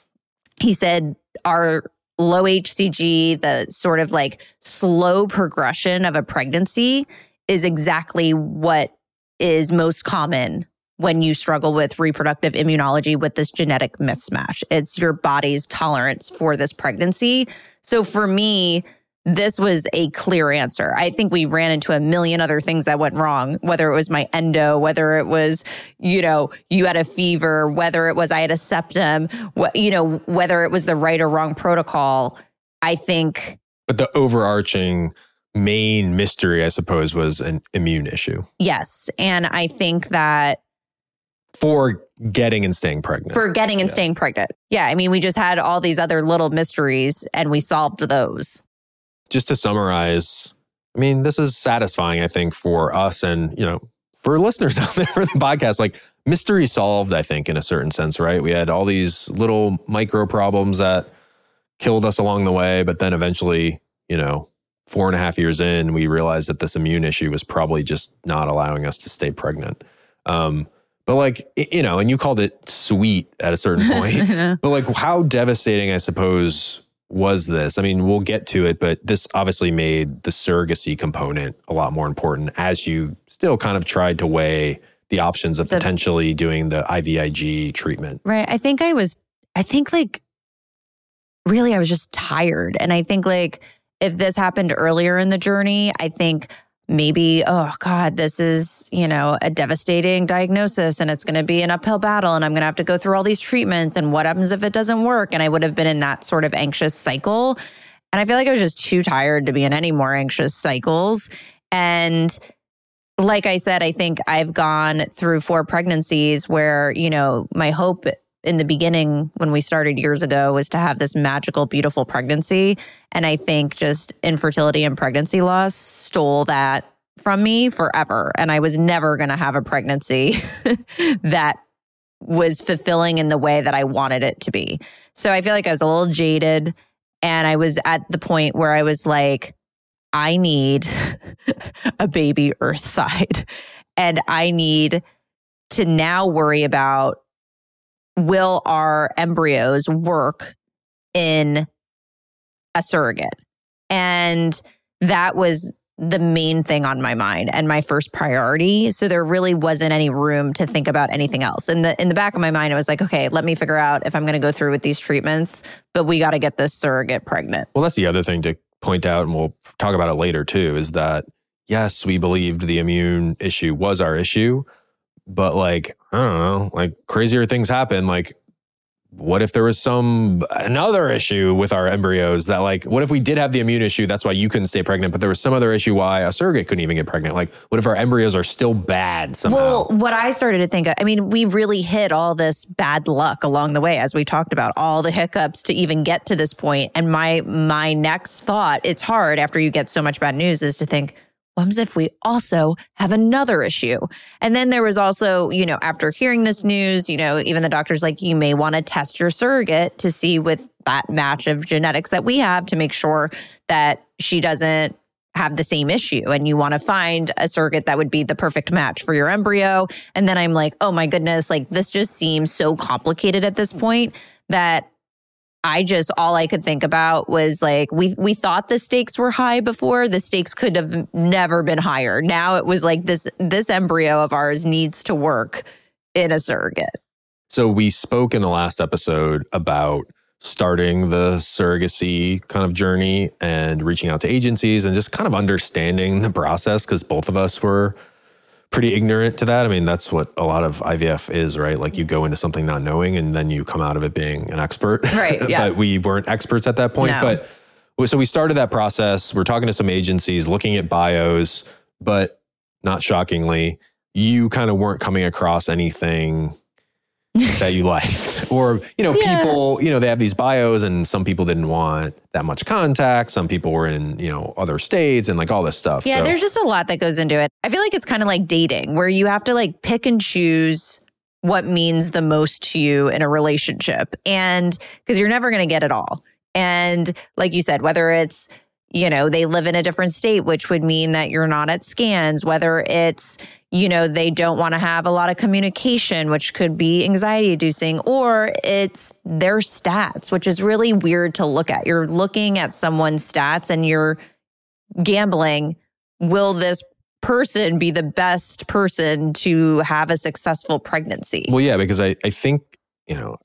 S1: he said our low HCG, the sort of like slow progression of a pregnancy is exactly what is most common when you struggle with reproductive immunology with this genetic mismatch. It's your body's tolerance for this pregnancy. So for me, this was a clear answer. I think we ran into a million other things that went wrong, whether it was my endo, whether it was, you know, you had a fever, whether it was I had a septum, wh- you know, whether it was the right or wrong protocol. I think
S2: But the overarching main mystery, I suppose, was an immune issue
S1: yes. And I think that
S2: for getting and staying pregnant.
S1: for getting and
S2: Yeah.
S1: staying pregnant. Yeah. I mean, we just had all these other little mysteries and we solved those.
S2: Just to summarize, I mean, this is satisfying, I think, for us and, you know, for listeners out there for the podcast. Like, mystery solved, I think, in a certain sense, right? We had all these little micro problems that killed us along the way, but then eventually, you know, four and a half years in, we realized that this immune issue was probably just not allowing us to stay pregnant. Um, but like, you know, and you called it sweet at a certain point. But like, how devastating, I suppose, was this? I mean, we'll get to it, but this obviously made the surrogacy component a lot more important as you still kind of tried to weigh the options of
S1: The-
S2: potentially doing the IVIG treatment.
S1: Right. I think I was, I think like really, I was just tired. And I think like if this happened earlier in the journey, I think maybe, oh God, this is, you know, a devastating diagnosis and it's going to be an uphill battle and I'm going to have to go through all these treatments. And what happens if it doesn't work? And I would have been in that sort of anxious cycle. And I feel like I was just too tired to be in any more anxious cycles. And like I said, I think I've gone through four pregnancies where, you know, my hope in the beginning when we started years ago was to have this magical, beautiful pregnancy. And I think just infertility and pregnancy loss stole that from me forever. And I was never going to have a pregnancy that was fulfilling in the way that I wanted it to be. So I feel like I was a little jaded. And I was at the point where I was like, I need a baby earthside. And I need to now worry about will our embryos work in a surrogate? And that was the main thing on my mind and my first priority. So there really wasn't any room to think about anything else. In the in the back of my mind, I was like, okay, let me figure out if I'm going to go through with these treatments, but we got to get this surrogate pregnant.
S2: Well, that's the other thing to point out, and we'll talk about it later too, is that yes, we believed the immune issue was our issue, but like, I don't know, like crazier things happen. Like, what if there was some another issue with our embryos that like what if we did have the immune issue that's why you couldn't stay pregnant but there was some other issue why a surrogate couldn't even get pregnant like what if our embryos are still bad somehow
S1: Well, what I started to think, of, I mean, we really hit all this bad luck along the way, as we talked about, all the hiccups to even get to this point. And my my next thought, it's hard after you get so much bad news, is to think, what if we also have another issue? And then there was also, you know, after hearing this news, you know, even the doctor's like, you may want to test your surrogate to see with that match of genetics that we have to make sure that she doesn't have the same issue and you want to find a surrogate that would be the perfect match for your embryo. And then I'm like, oh my goodness, like this just seems so complicated at this point that I just all I could think about was like we we thought the stakes were high before. The stakes could have never been higher. Now it was like this this embryo of ours needs to work in a surrogate.
S2: So we spoke in the last episode about starting the surrogacy kind of journey and reaching out to agencies and just kind of understanding the process because both of us were pretty ignorant to that. I mean, that's what a lot of IVF is, right? Like you go into something not knowing and then you come out of it being an expert.
S1: Right, yeah.
S2: but we weren't experts at that point.
S1: No.
S2: But so we started that process. We're talking to some agencies, looking at bios, but not shockingly, you kind of weren't coming across anything that you liked or you know
S1: Yeah.
S2: people you know they have these bios and some people didn't want that much contact some people were in you know other states and like all this stuff
S1: Yeah,
S2: So-
S1: there's just a lot that goes into it. I feel like it's kind of like dating where you have to like pick and choose what means the most to you in a relationship. And because you're never going to get it all. And like you said, whether it's, you know, they live in a different state, which would mean that you're not at scans, whether it's, you know, they don't want to have a lot of communication, which could be anxiety inducing, or it's their stats, which is really weird to look at. You're looking at someone's stats and you're gambling will this person be the best person to have a successful pregnancy
S2: well yeah because i i think you know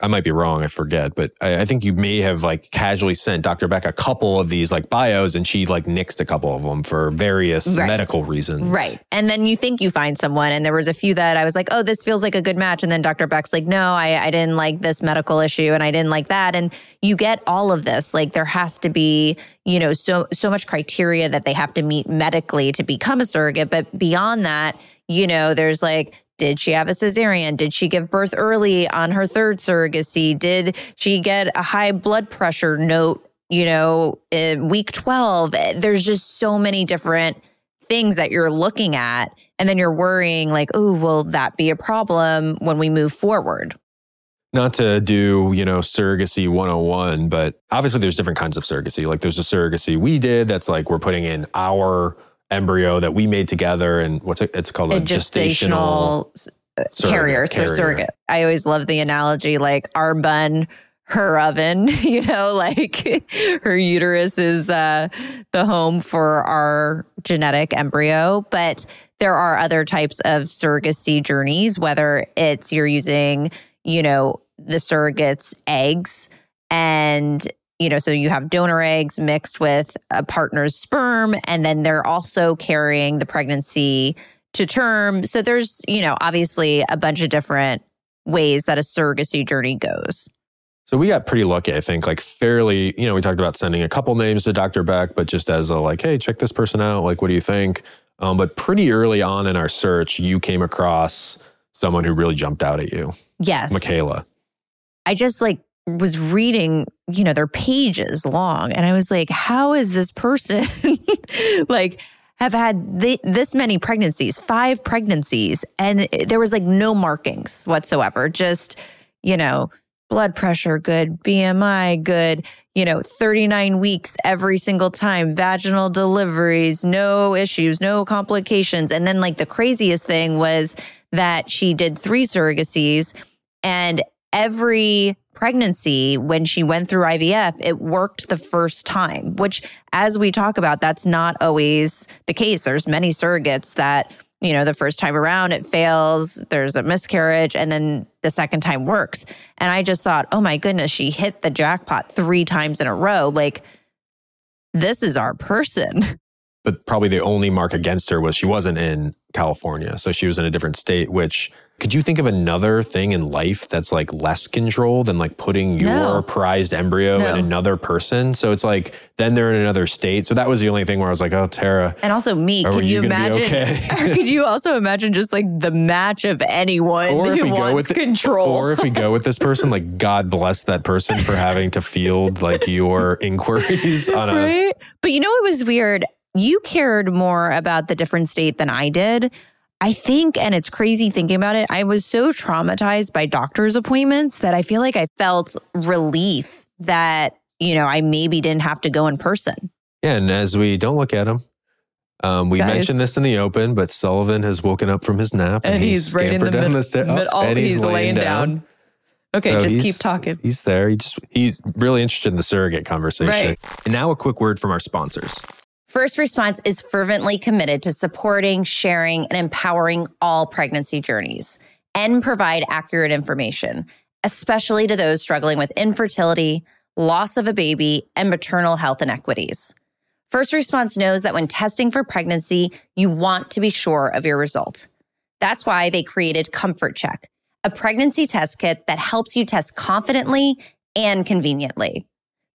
S2: I might be wrong. I forget, but I, I think you may have like casually sent Dr. Beck a couple of these like bios, and she like nixed a couple of them for various
S1: Right.
S2: medical reasons.
S1: Right. And then you think you find someone. And there was a few that I was like, oh, this feels like a good match. And then Dr. Beck's like, no, I, I didn't like this medical issue and I didn't like that. And you get all of this. Like there has to be, you know, so so much criteria that they have to meet medically to become a surrogate. But beyond that, you know, there's like, did she have a cesarean? Did she give birth early on her third surrogacy? Did she get a high blood pressure note, you know, in week 12? Eh, there's just so many different things that you're looking at. And then you're worrying, like, oh, will that be a problem when we move forward?
S2: not to do you know surrogacy 101 but obviously there's different kinds of surrogacy like there's a surrogacy we did that's like we're putting in our embryo that we made together and what's it it's called a,
S1: A
S2: gestational,
S1: gestational s- carrier, so surrogate. I always love the analogy like our bun her oven, you know, like her uterus is uh, the home for our genetic embryo. But there are other types of surrogacy journeys, whether it's you're using, you know, the surrogate's eggs and you know, so you have donor eggs mixed with a partner's sperm, and then they're also carrying the pregnancy to term. So there's, you know, obviously a bunch of different ways that a surrogacy journey goes.
S2: So we got pretty lucky, I think, like fairly, you know, we talked about sending a couple names to Dr. Beck, but just as a like, hey, check this person out. Like, what do you think? Um, but pretty early on in our search, you came across someone who really jumped out at you.
S1: Yes.
S2: Michaela.
S1: I just like was reading, you know, their pages long. And I was like, how is this person like have had th- this many pregnancies, five pregnancies, and there was like no markings whatsoever. Just, you know, blood pressure good, BMI good, you know, 39 weeks every single time, vaginal deliveries, no issues, no complications. And then, like, the craziest thing was that she did three surrogacies and every pregnancy, when she went through IVF, it worked the first time, which, as we talk about, that's not always the case. There's many surrogates that, you know, the first time around it fails, there's a miscarriage, and then the second time works. And I just thought, oh my goodness, she hit the jackpot three times in a row. Like, this is our person.
S2: But probably the only mark against her was she wasn't in California. So she was in a different state, which could you think of another thing in life that's like less control than like putting your
S1: No.
S2: prized embryo
S1: No.
S2: in another person? So it's like then they're in another state. So that was the only thing where I was like, oh, Tara,
S1: And also me, can
S2: you
S1: you, imagine?
S2: okay?
S1: could you also imagine just like the match of anyone
S2: or if
S1: who
S2: we go with
S1: control?
S2: or if we go with this person, like God bless that person for having to field like your inquiries on a
S1: right? But you know what was weird? You cared more about the different state than I did. I think, and it's crazy thinking about it, I was so traumatized by doctor's appointments that I feel like I felt relief that, you know, I maybe didn't have to go in person.
S2: Yeah, and as we don't look at him, um, we
S1: Guys.
S2: mentioned this in the open, but Sullivan has woken up from his nap
S1: And he's right in the
S2: scampered down
S1: mid-
S2: stair-
S1: mid-
S2: oh,
S1: oh,
S2: and
S1: he's laying down. Okay,
S2: So
S1: just keep talking.
S2: He's there. He just he's really interested in the surrogate conversation.
S1: Right.
S2: And now a quick word from our sponsors.
S1: First Response is fervently committed to supporting, sharing, and empowering all pregnancy journeys and provide accurate information, especially to those struggling with infertility, loss of a baby, and maternal health inequities. First Response knows that when testing for pregnancy, you want to be sure of your result. That's why they created Comfort Check, a pregnancy test kit that helps you test confidently and conveniently.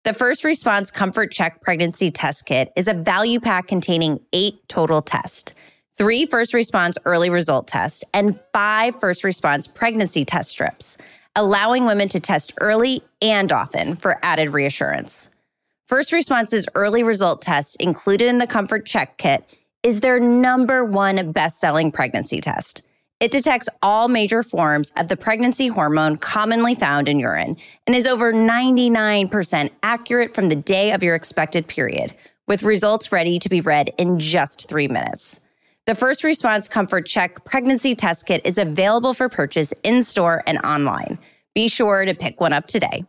S1: The First Response Comfort Check Pregnancy Test Kit is a value pack containing eight total tests, three First Response Early Result tests, and five First Response Pregnancy Test strips, allowing women to test early and often for added reassurance. First Response's Early Result test, included in the Comfort Check Kit, is their number one best selling pregnancy test. It detects all major forms of the pregnancy hormone commonly found in urine and is over 99% accurate from the day of your expected period, with results ready to be read in just three minutes. The First Response Comfort Check Pregnancy Test Kit is available for purchase in store and online. Be sure to pick one up today.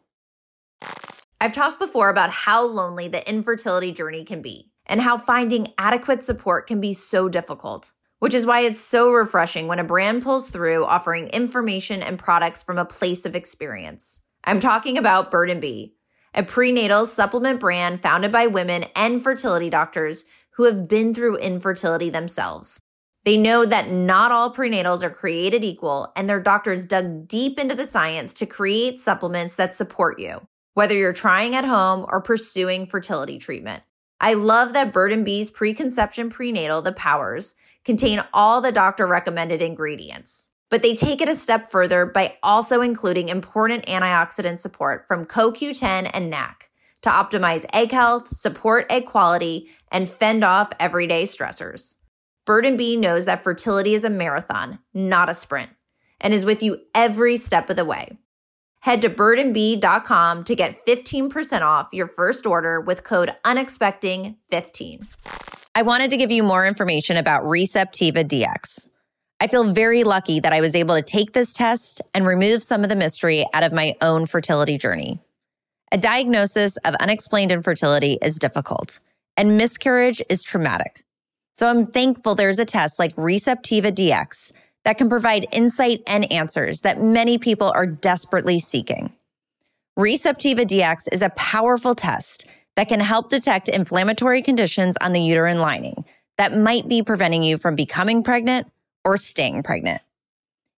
S1: I've talked before about how lonely the infertility journey can be and how finding adequate support can be so difficult, which is why it's so refreshing when a brand pulls through offering information and products from a place of experience. I'm talking about Bird&Be, a prenatal supplement brand founded by women and fertility doctors who have been through infertility themselves. They know that not all prenatals are created equal, and their doctors dug deep into the science to create supplements that support you, whether you're trying at home or pursuing fertility treatment. I love that Bird&Be's preconception prenatal, the powers, contain all the doctor recommended ingredients. But they take it a step further by also including important antioxidant support from CoQ10 and NAC to optimize egg health, support egg quality, and fend off everyday stressors. Bird&Be knows that fertility is a marathon, not a sprint, and is with you every step of the way. Head to birdandbe.com to get 15% off your first order with code unexpecting15. I wanted to give you more information about ReceptivaDX. I feel very lucky that I was able to take this test and remove some of the mystery out of my own fertility journey. A diagnosis of unexplained infertility is difficult, and miscarriage is traumatic. So I'm thankful there's a test like ReceptivaDX that can provide insight and answers that many people are desperately seeking. ReceptivaDX is a powerful test that can help detect inflammatory conditions on the uterine lining that might be preventing you from becoming pregnant or staying pregnant.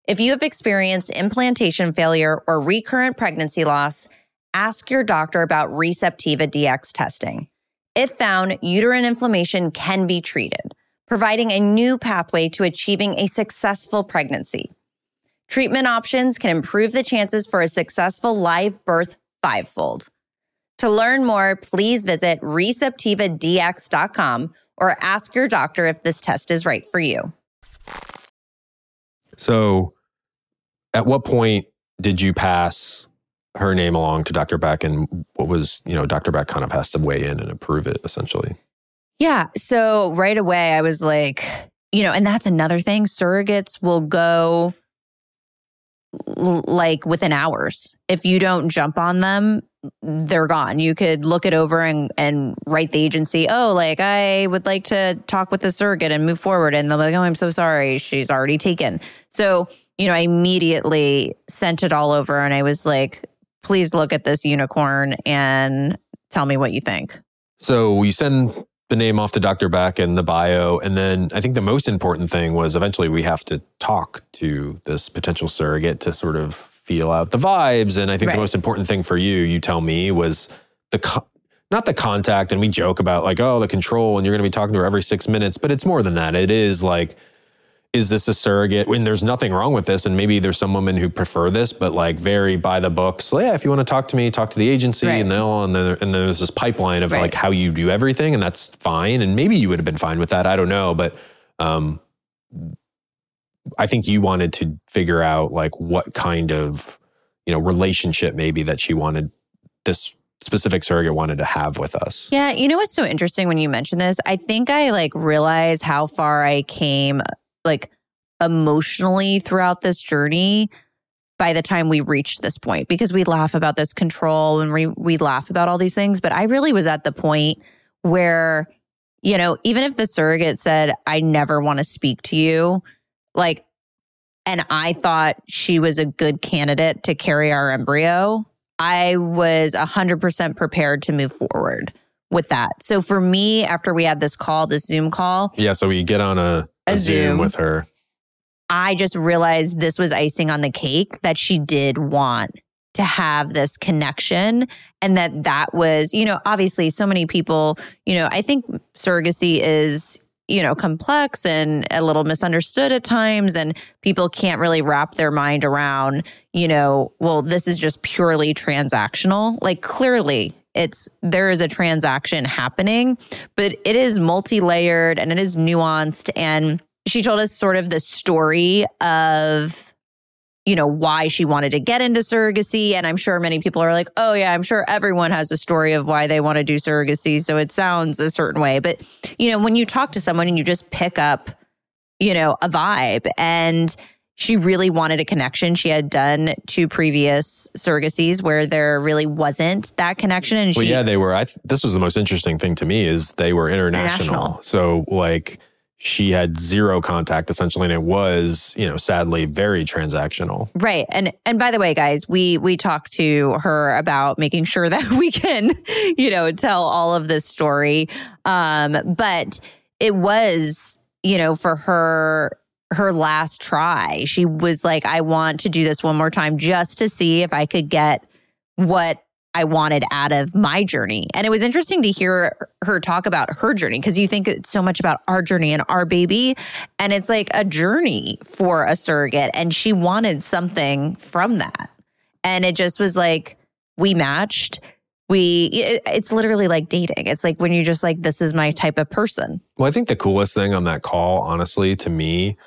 S1: If you have experienced implantation failure or recurrent pregnancy loss, ask your doctor about ReceptivaDX testing. If found, uterine inflammation can be treated, providing a new pathway to achieving a successful pregnancy. Treatment options can improve the chances for a successful live birth fivefold. To learn more, please visit receptivadx.com or ask your doctor if this test is right for you.
S2: So, at what point did you pass her name along to Dr. Beck, and what was, you know, Dr. Beck kind of has to weigh in and approve it essentially?
S1: Yeah. So, right away, I was like, you know, and that's another thing. Surrogates will go like within hours. If you don't jump on them, they're gone. You could look it over and, and write the agency, oh, like I would like to talk with the surrogate and move forward. And they'll be like, oh, I'm so sorry. She's already taken. So, you know, I immediately sent it all over and I was like, please look at this unicorn and tell me what you think.
S2: So you send the name off to Dr. Beck and the bio. And then I think the most important thing was eventually we have to talk to this potential surrogate to sort of feel out the vibes. And I think right. the most important thing for you, you tell me, was the co- not the contact. And we joke about like, oh, the control, and you're going to be talking to her every six minutes. But it's more than that. It is like, is this a surrogate? When there's nothing wrong with this, and maybe there's some women who prefer this, but like very by the books. So yeah, if you want to talk to me, talk to the agency, right. and they'll and then and there's this pipeline of right. like how you do everything, and that's fine. And maybe you would have been fine with that. I don't know, but um, I think you wanted to figure out like what kind of you know relationship maybe that she wanted this specific surrogate wanted to have with us.
S1: Yeah, you know what's so interesting when you mention this? I think I like realize how far I came like emotionally throughout this journey by the time we reached this point because we laugh about this control and we we laugh about all these things, but I really was at the point where you know, even if the surrogate said I never want to speak to you, like, and I thought she was a good candidate to carry our embryo, I was 100% prepared to move forward with that. So for me, after we had this call, this Zoom call.
S2: Yeah. So we get on a, a, a Zoom, Zoom with her.
S1: I just realized this was icing on the cake that she did want to have this connection and that that was you know obviously so many people you know i think surrogacy is you know, complex and a little misunderstood at times. And people can't really wrap their mind around, you know, well, this is just purely transactional. Like clearly, it's there is a transaction happening, but it is multi layered and it is nuanced. And she told us sort of the story of you know, why she wanted to get into surrogacy. And I'm sure many people are like, oh, yeah, I'm sure everyone has a story of why they want to do surrogacy. So it sounds a certain way. But, you know, when you talk to someone and you just pick up, you know, a vibe and she really wanted a connection. She had done two previous surrogacies where there really wasn't that connection. And
S2: well,
S1: she,
S2: yeah, they were. I th- this was the most interesting thing to me is they were international. international. So like, she had zero contact essentially and it was you know sadly very transactional.
S1: Right. And and by the way guys we we talked to her about making sure that we can you know tell all of this story. Um but it was you know for her her last try. She was like i want to do this one more time just to see if i could get what I wanted out of my journey. And it was interesting to hear her talk about her journey because you think it's so much about our journey and our baby. And it's like a journey for a surrogate. And she wanted something from that. And it just was like, we matched. We, it's literally like dating. It's like when you're just like, this is my type of person.
S2: Well, I think the coolest thing on that call, honestly, to me,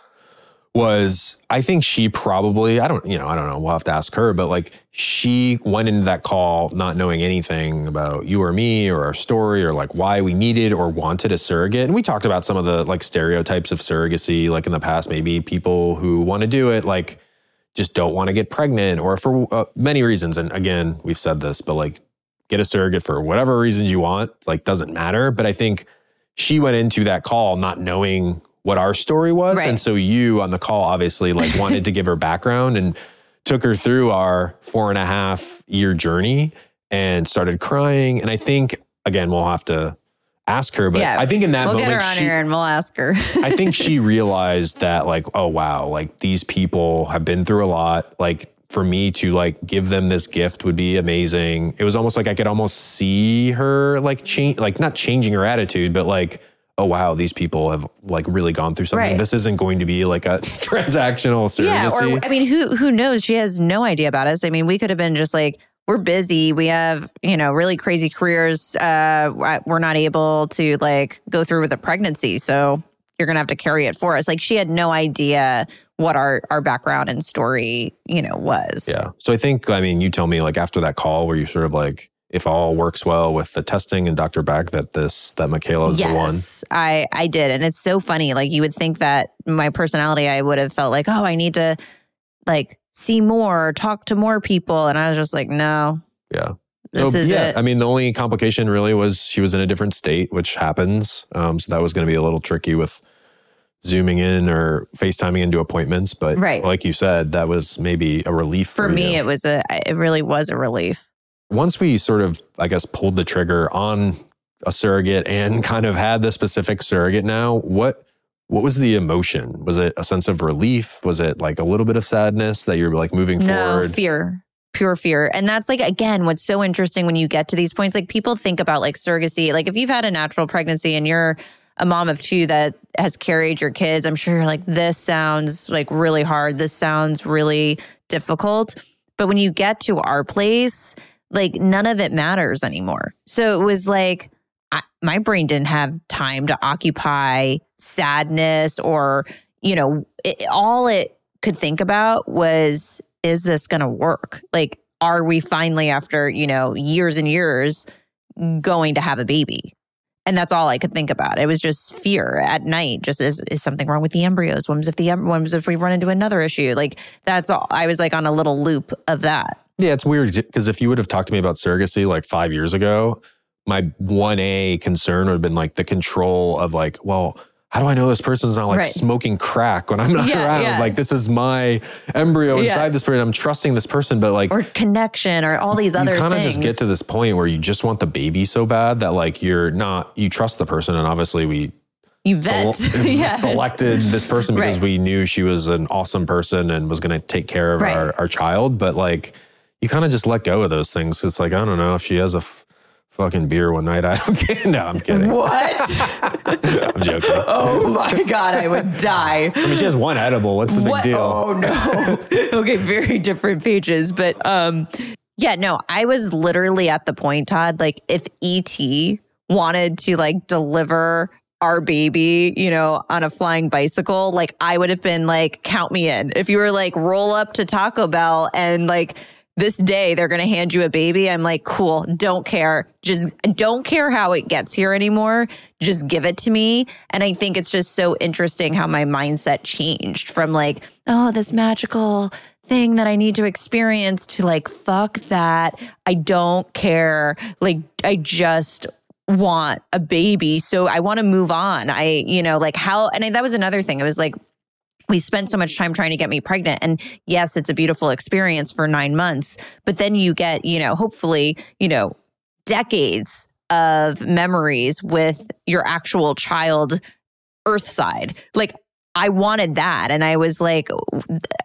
S2: was I think she probably, I don't, you know, I don't know, we'll have to ask her, but like she went into that call not knowing anything about you or me or our story or like why we needed or wanted a surrogate. And we talked about some of the like stereotypes of surrogacy, like in the past, maybe people who want to do it, like just don't want to get pregnant or for uh, many reasons. And again, we've said this, but like get a surrogate for whatever reasons you want. Like doesn't matter. But I think she went into that call not knowing what our story was.
S1: Right.
S2: And so you on the call obviously like wanted to give her background and took her through our four and a half year journey and started crying. And I think again, we'll have to ask her, but
S1: Yeah,
S2: I think in that
S1: we'll
S2: moment,
S1: get her on
S2: she,
S1: here and we'll ask her.
S2: I think she realized that like, oh wow, like these people have been through a lot. Like for me to like give them this gift would be amazing. It was almost like I could almost see her like change, like not changing her attitude, but like, oh wow, these people have like really gone through something.
S1: Right.
S2: This isn't going to be like a transactional surrogacy.
S1: Yeah, or I mean, who who knows? She has no idea about us. I mean, we could have been just like, we're busy. We have you know really crazy careers. Uh, we're not able to like go through with a pregnancy, so you're gonna have to carry it for us. Like she had no idea what our our background and story you know was.
S2: Yeah. So I think, I mean, you tell me like after that call where you sort of like, if all works well with the testing and Dr. Beck, that this, that Michaela is the one.
S1: Yes, I I did, and it's so funny. Like you would think that my personality, I would have felt like, oh, I need to like see more, talk to more people, and I was just like, no,
S2: Yeah.
S1: this
S2: So,
S1: is
S2: yeah,
S1: it.
S2: I mean, the only complication really was she was in a different state, which happens. Um, so that was going to be a little tricky with zooming in or FaceTiming into appointments. But
S1: Right.
S2: like you said, that was maybe a relief for,
S1: For me,
S2: you.
S1: it was a, it really was a relief.
S2: Once we sort of, I guess, pulled the trigger on a surrogate and kind of had the specific surrogate now, what what was the emotion? Was it a sense of relief? Was it like a little bit of sadness that you're like moving
S1: No
S2: forward?
S1: fear, pure fear, and that's like again, what's so interesting when you get to these points. Like people think about like surrogacy. Like if you've had a natural pregnancy and you're a mom of two that has carried your kids, I'm sure you're like, this sounds like really hard. This sounds really difficult. But when you get to our place, like none of it matters anymore. So it was like I, my brain didn't have time to occupy sadness or, you know, it, all it could think about was, is this going to work? Like, are we finally, after, you know, years and years, going to have a baby? And that's all I could think about. It was just fear at night. Just is, is something wrong with the embryos? What if the what if we run into another issue? Like that's all. I was like on a little loop of that.
S2: Yeah, it's weird because if you would have talked to me about surrogacy like five years ago, my 1A concern would have been like the control of like, well, how do I know this person's not like
S1: Right.
S2: smoking crack when I'm not
S1: Yeah,
S2: around?
S1: yeah.
S2: Like, this is my embryo
S1: Yeah.
S2: inside this person. I'm trusting this person, but like,
S1: Or connection, or all these other things.
S2: you kind of just get to this point where you just want the baby so bad that like you're not, you trust the person. And obviously, we
S1: you vet. yeah.
S2: selected this person because
S1: Right.
S2: we knew she was an awesome person and was going to take care of
S1: Right.
S2: our, our child. But like, you kind of just let go of those things. It's like, I don't know if she has a f- fucking beer one night. I don't care. No, I'm kidding.
S1: What?
S2: I'm joking.
S1: oh my god, I would die.
S2: I mean, she has one edible. What's the big deal?
S1: Oh no. okay, very different pages, but um, yeah, no, I was literally at the point, Todd. Like, if ET wanted to like deliver our baby, you know, on a flying bicycle, like I would have been like, count me in. If you were like, roll up to Taco Bell and like this day they're going to hand you a baby, I'm like, cool, don't care. Just don't care how it gets here anymore. Just give it to me. And I think it's just so interesting how my mindset changed from like, oh, this magical thing that I need to experience to like, fuck that. I don't care. Like, I just want a baby. So I want to move on. I, you know, like how, and I, that was another thing. It was like, we spent so much time trying to get me pregnant. And yes, it's a beautiful experience for nine months, but then you get, you know, hopefully, you know, decades of memories with your actual child earthside. Like I wanted that. And I was like,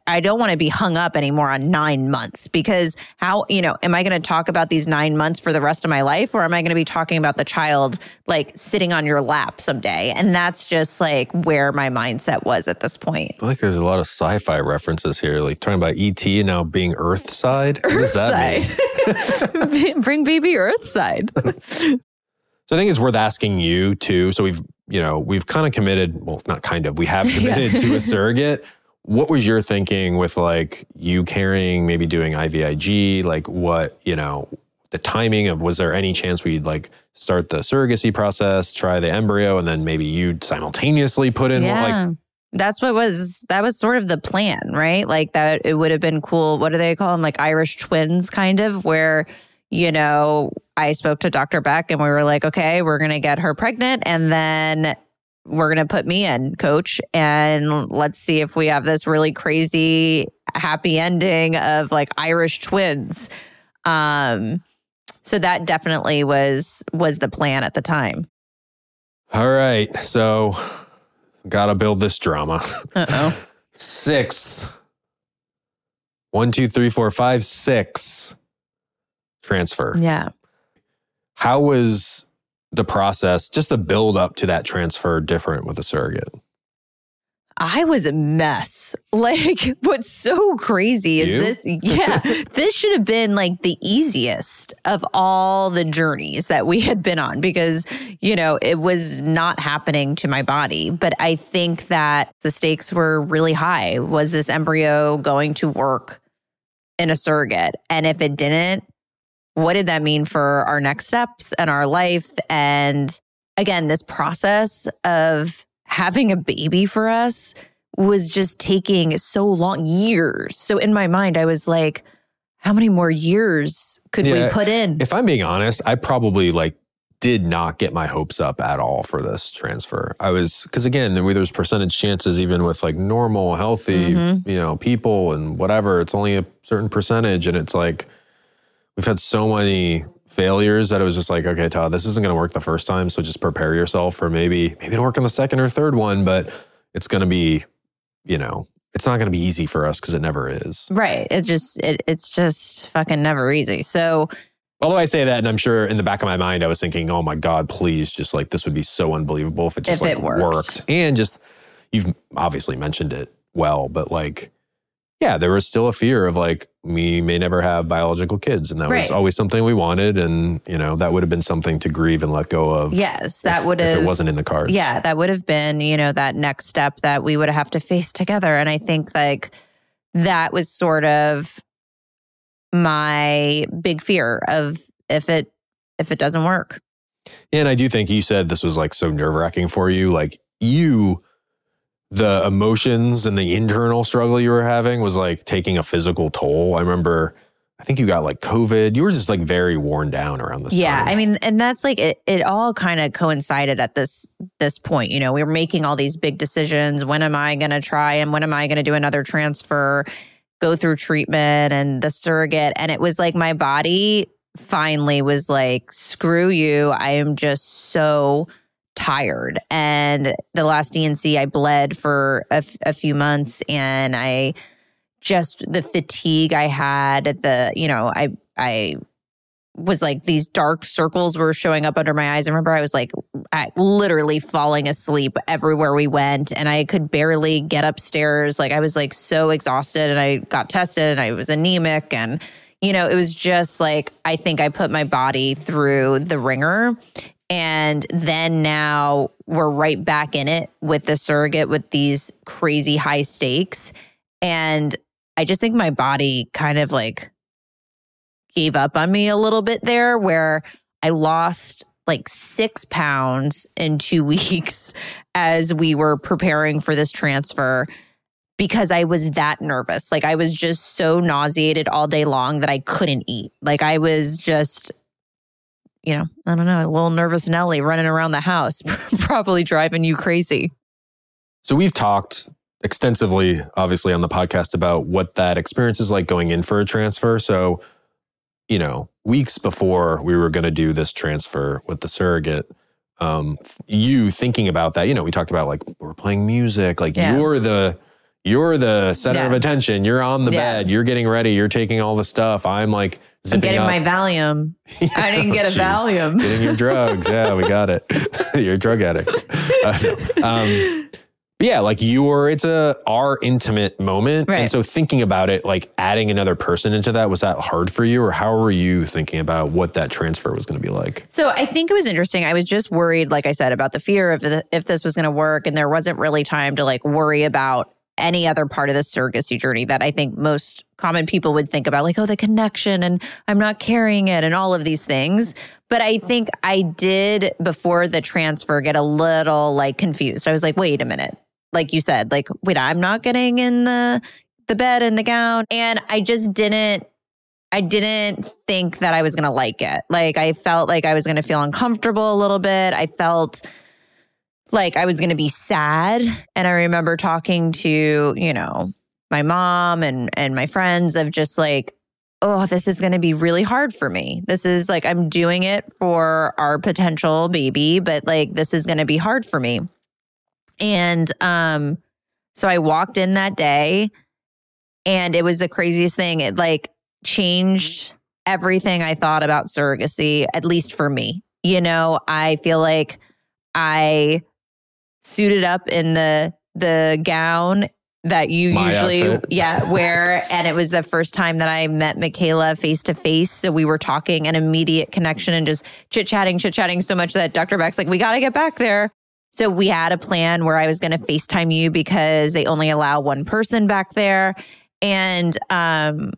S1: I don't want to be hung up anymore on nine months because how, you know, am I going to talk about these nine months for the rest of my life or am I going to be talking about the child like sitting on your lap someday? And that's just like where my mindset was at this point.
S2: I feel like there's a lot of sci-fi references here, like talking about ET and now being Earthside. What does that mean?
S1: Bring baby Earthside.
S2: So I think it's worth asking you too. So we've, you know, we've kind of committed, well, not kind of, we have committed
S1: Yeah.
S2: to a surrogate. What was your thinking with like you carrying, maybe doing IVIG? Like what, you know, the timing of was there any chance we'd like start the surrogacy process, try the embryo, and then maybe you'd simultaneously put in like
S1: yeah. That's what was that was sort of the plan, right? Like that it would have been cool. What do they call them? Like Irish twins, kind of, where you know, I spoke to Dr. Beck and we were like, okay, we're going to get her pregnant and then we're going to put me in, coach, and let's see if we have this really crazy happy ending of like Irish twins. Um, so that definitely was was the plan at the time.
S2: All right. So, got to build this drama.
S1: Uh oh.
S2: Sixth. One, two, three, four, five, six. Transfer.
S1: yeah.
S2: How was the process, just the build up to that transfer, different with a surrogate?
S1: I was a mess. Like, what's so crazy is
S2: You?
S1: this, yeah, this should have been like the easiest of all the journeys that we had been on because, you know, it was not happening to my body. But I think that the stakes were really high. Was this embryo going to work in a surrogate? And if it didn't, what did that mean for our next steps and our life? And again, this process of having a baby for us was just taking so long years. So in my mind, I was like, how many more years could
S2: Yeah,
S1: we put in?
S2: If I'm being honest, I probably like did not get my hopes up at all for this transfer. I was because again, there- there's percentage chances even with like normal, healthy,
S1: Mhm.
S2: you know, people and whatever. It's only a certain percentage, and it's like we've had so many failures that it was just like, okay, Todd, this isn't going to work the first time, so just prepare yourself for maybe maybe it'll work on the second or third one, but it's going to be, you know, it's not going to be easy for us because it never is.
S1: right. It just it, it's just fucking never easy. So
S2: Although I say that, and I'm sure in the back of my mind, I was thinking, "Oh my God, please, just like this would be so unbelievable if it just
S1: If
S2: like
S1: it worked.
S2: And just you've obviously mentioned it well, but like, yeah, there was still a fear of like we may never have biological kids, and that
S1: Right.
S2: was always something we wanted, and you know that would have been something to grieve and let go of.
S1: yes, that would
S2: if
S1: have
S2: it wasn't in the cards.
S1: Yeah, that would have been, you know, that next step that we would have to face together. And I think like that was sort of my big fear of if it if it doesn't work.
S2: And I do think you said this was like so nerve wracking for you. Like you, the emotions and the internal struggle you were having was like taking a physical toll. I remember, I think you got like COVID. You were just like very worn down around this
S1: Yeah,
S2: time.
S1: I mean, and that's like it. It all kind of coincided at this this point. You know, we were making all these big decisions. When am I going to try, and when am I going to do another transfer? Go through treatment and the surrogate, and it was like my body finally was like, "Screw you! I am just so." Tired and the last D&C I bled for a, f- a few months and I just the fatigue I had the you know I I was like these dark circles were showing up under my eyes. I remember I was like I, literally falling asleep everywhere we went, and I could barely get upstairs. Like I was like so exhausted, and I got tested, and I was anemic, and you know it was just like I think I put my body through the ringer. And then now we're right back in it with the surrogate with these crazy high stakes. And I just think my body kind of like gave up on me a little bit there where I lost like six pounds in two weeks as we were preparing for this transfer because I was that nervous. Like I was just so nauseated all day long that I couldn't eat. Like I was just, you know, I don't know, a little nervous Nelly running around the house, probably driving you crazy.
S2: So we've talked extensively, obviously, on the podcast about what that experience is like going in for a transfer. So, you know, weeks before we were going to do this transfer with the surrogate, um, you thinking about that, you know, we talked about like we're playing music, like
S1: Yeah.
S2: you're the you're the center of attention. You're on the
S1: Yeah.
S2: bed. You're getting ready. You're taking all the stuff. I'm like
S1: I'm getting
S2: up.
S1: my Valium. I didn't get a
S2: Jeez.
S1: Valium.
S2: Getting your drugs. Yeah, we got it. You're a drug addict. Uh, um, yeah, like your, it's a our intimate moment, and so thinking about it, like adding another person into that, was that hard for you, or how were you thinking about what that transfer was going to be like?
S1: So I think it was interesting. I was just worried, like I said, about the fear of the, if this was going to work, and there wasn't really time to like worry about any other part of the surrogacy journey that I think most common people would think about, like oh the connection and I'm not carrying it and all of these things. But I think I did before the transfer get a little like confused. I was like, wait a minute, like you said, like wait, I'm not getting in the the bed and the gown, and I just didn't I didn't think that I was to like it. Like I felt like I was to feel uncomfortable a little bit. I felt like I was going to be sad. And I remember talking to, you know, my mom and and my friends of just like oh this is going to be really hard for me. This is like I'm doing it for our potential baby, but like this is going to be hard for me. And um so I walked in that day and it was the craziest thing. It like changed everything I thought about surrogacy, at least for me. You know, I feel like I suited up in the the gown that you
S2: My
S1: usually
S2: outfit.
S1: yeah wear and it was the first time that I met Michaela face to face so we were talking an immediate connection and just chit-chatting chit-chatting so much that Dr. Beck's like we got to get back there so we had a plan where I was going to FaceTime you because they only allow one person back there and um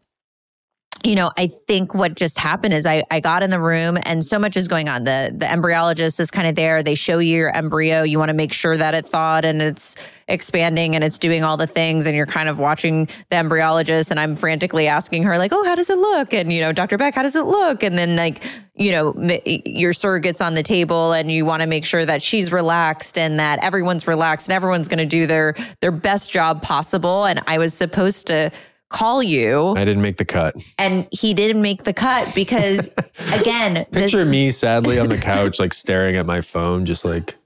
S1: you know, I think what just happened is I, I got in the room and so much is going on. The the embryologist is kind of there. They show you your embryo. You want to make sure that it thawed and it's expanding and it's doing all the things. And you're kind of watching the embryologist and I'm frantically asking her, like, oh, how does it look? And, you know, Dr. Beck, how does it look? And then like, you know, your surrogate's on the table and you want to make sure that she's relaxed and that everyone's relaxed and everyone's going to do their their best job possible. And I was supposed to call you
S2: I didn't make the cut.
S1: and he didn't make the cut because again this,
S2: Picture me sadly on the couch, like staring at my phone, just like,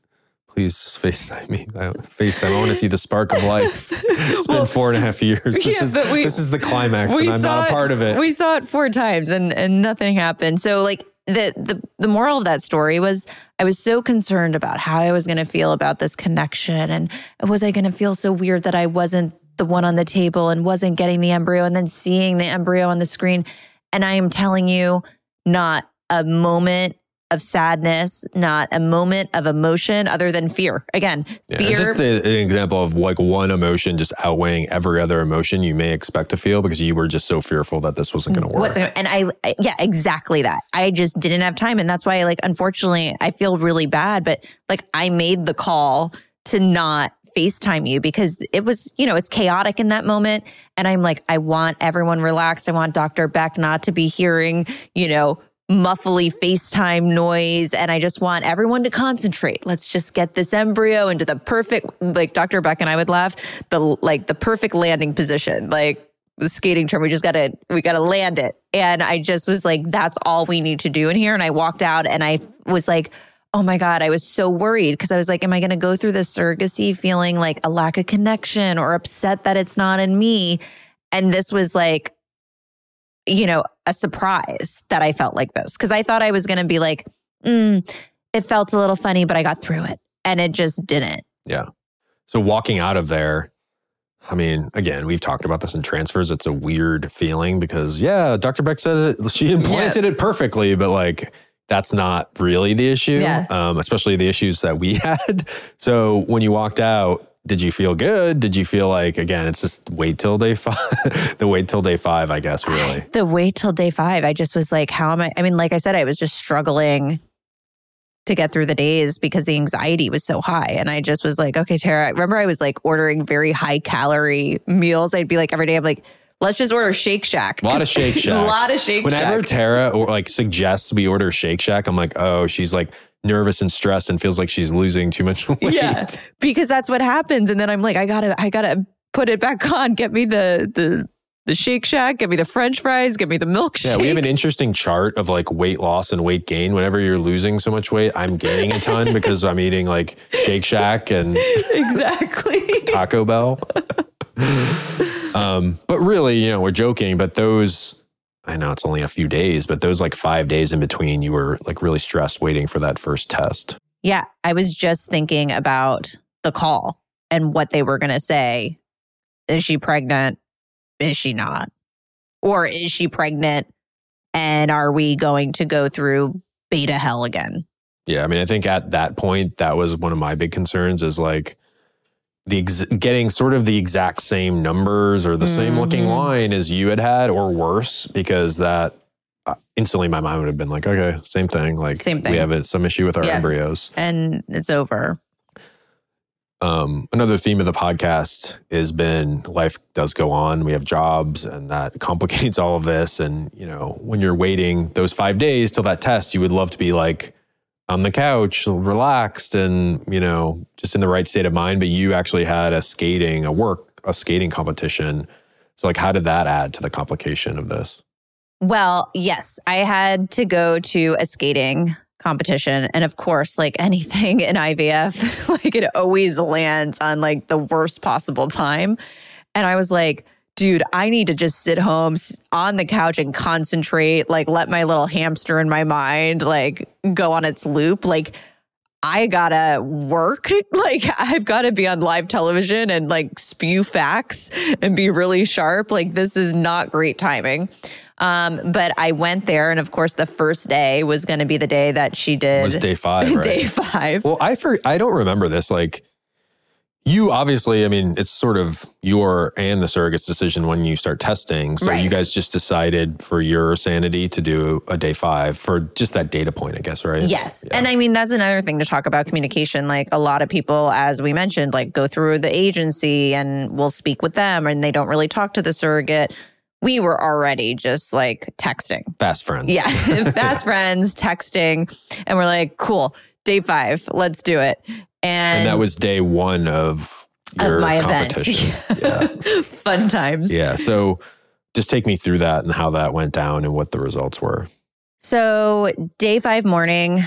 S2: please just FaceTime me. I, FaceTime. I want to see the spark of life. It's been
S1: Well,
S2: four and a half years. This
S1: yeah,
S2: is
S1: we-
S2: this is the climax, and I'm not a part of it.
S1: we saw it four times and and nothing happened so like the the the moral of that story was I was so concerned about how I was going to feel about this connection and was I going to feel so weird that I wasn't the one on the table and wasn't getting the embryo and then seeing the embryo on the screen and I am telling you not a moment of sadness, not a moment of emotion other than fear. Again,
S2: Yeah,
S1: fear.
S2: just the, an example of like one emotion just outweighing every other emotion you may expect to feel because you were just so fearful that this wasn't going to work.
S1: And I- yeah exactly that I just didn't have time and that's why like unfortunately I feel really bad but like I made the call to not FaceTime you because it was you know it's chaotic in that moment and I'm like I want everyone relaxed I want Dr. Beck not to be hearing you know muffly FaceTime noise and I just want everyone to concentrate let's just get this embryo into the perfect like Dr. Beck and I would laugh the like the perfect landing position like the skating term. We just got to we got to land it. And I just was like, that's all we need to do in here. And I walked out and I was like, oh my god, I was so worried because I was like, am I going to go through this surrogacy feeling like a lack of connection or upset that it's not in me? And this was like, you know, a surprise that I felt like this because I thought I was going to be like, mm, it felt a little funny, but I got through it, and it just didn't.
S2: Yeah. So walking out of there, I mean, again, we've talked about this in transfers. It's a weird feeling because, yeah, Dr. Beck said it, she implanted it perfectly, but like that's not really the issue,
S1: Yeah.
S2: um, especially the issues that we had. So when you walked out, did you feel good? Did you feel like, again, it's just wait till day five, the wait till day five, I guess, really?
S1: the wait till day five, I just was like, how am I? I mean, like I said, I was just struggling to get through the days because the anxiety was so high. And I just was like, okay, Tara, I remember I was like ordering very high calorie meals. I'd be like every day, I'm like, let's just order Shake Shack.
S2: A lot of Shake Shack.
S1: a lot of Shake
S2: Whenever
S1: Shack.
S2: Whenever Tara or like suggests we order Shake Shack, I'm like, oh, she's like nervous and stressed and feels like she's losing too much weight.
S1: yeah, because that's what happens. And then I'm like, I gotta, I gotta put it back on. Get me the the the Shake Shack. Get me the French fries. Get me the milkshake.
S2: Yeah, we have an interesting chart of like weight loss and weight gain. Whenever you're losing so much weight, I'm gaining a ton because I'm eating like Shake Shack and
S1: exactly.
S2: Taco Bell. Um, but really, you know, we're joking, but those, I know it's only a few days, but those like five days in between, you were like really stressed waiting for that first test.
S1: Yeah, I was just thinking about the call and what they were going to say. Is she pregnant? Is she not? Or is she pregnant? And are we going to go through beta hell again?
S2: Yeah, I mean, I think at that point, that was one of my big concerns is like the ex- getting sort of the exact same numbers or the same looking
S1: Mhm.
S2: line as you had had, or worse, because that uh, instantly my mind would have been like, okay, same thing. Like
S1: Same thing.
S2: we have a, some issue with our
S1: Yeah.
S2: embryos.
S1: And it's over.
S2: um, another theme of the podcast has been life does go on. We have jobs, and that complicates all of this. And you know, when you're waiting those five days till that test, you would love to be like on the couch, relaxed, and you know, just in the right state of mind. But you actually had a skating, a work, a skating competition. So, like, how did that add to the complication of this?
S1: Well, yes, I had to go to a skating competition. And of course, like anything in IVF, like it always lands on like the worst possible time. And I was like, dude, I need to just sit home on the couch and concentrate, like let my little hamster in my mind like go on its loop. Like I gotta work. Like I've gotta be on live television and like spew facts and be really sharp. Like this is not great timing. Um, but I went there, and of course, the first day was going to be the day that she did. It
S2: was day five. Right?
S1: day five.
S2: Well, I for, I don't remember this. Like you obviously, I mean, it's sort of your and the surrogate's decision when you start testing. So right. you guys just decided for your sanity to do a day five for just that data point, I guess, right?
S1: Yes. Yeah. And I mean, that's another thing to talk about communication. Like a lot of people, as we mentioned, like go through the agency and we'll speak with them and they don't really talk to the surrogate we were already just like texting.
S2: Fast friends.
S1: Yeah. fast friends, texting. And we're like, cool, day five, let's do it. And,
S2: and that was day one of your of my competition.
S1: Event. Yeah. Fun times.
S2: Yeah. So just take me through that and how that went down and what the results were.
S1: So, day five morning,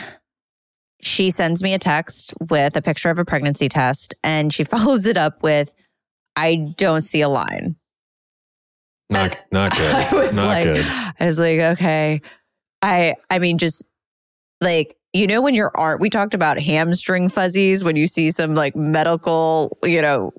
S1: she sends me a text with a picture of a pregnancy test and she follows it up with, I don't see a line.
S2: Not not good. I was not
S1: like,
S2: good.
S1: I was like, okay. I I mean, just like you know when your art we talked about hamstring fuzzies when you see some like medical you know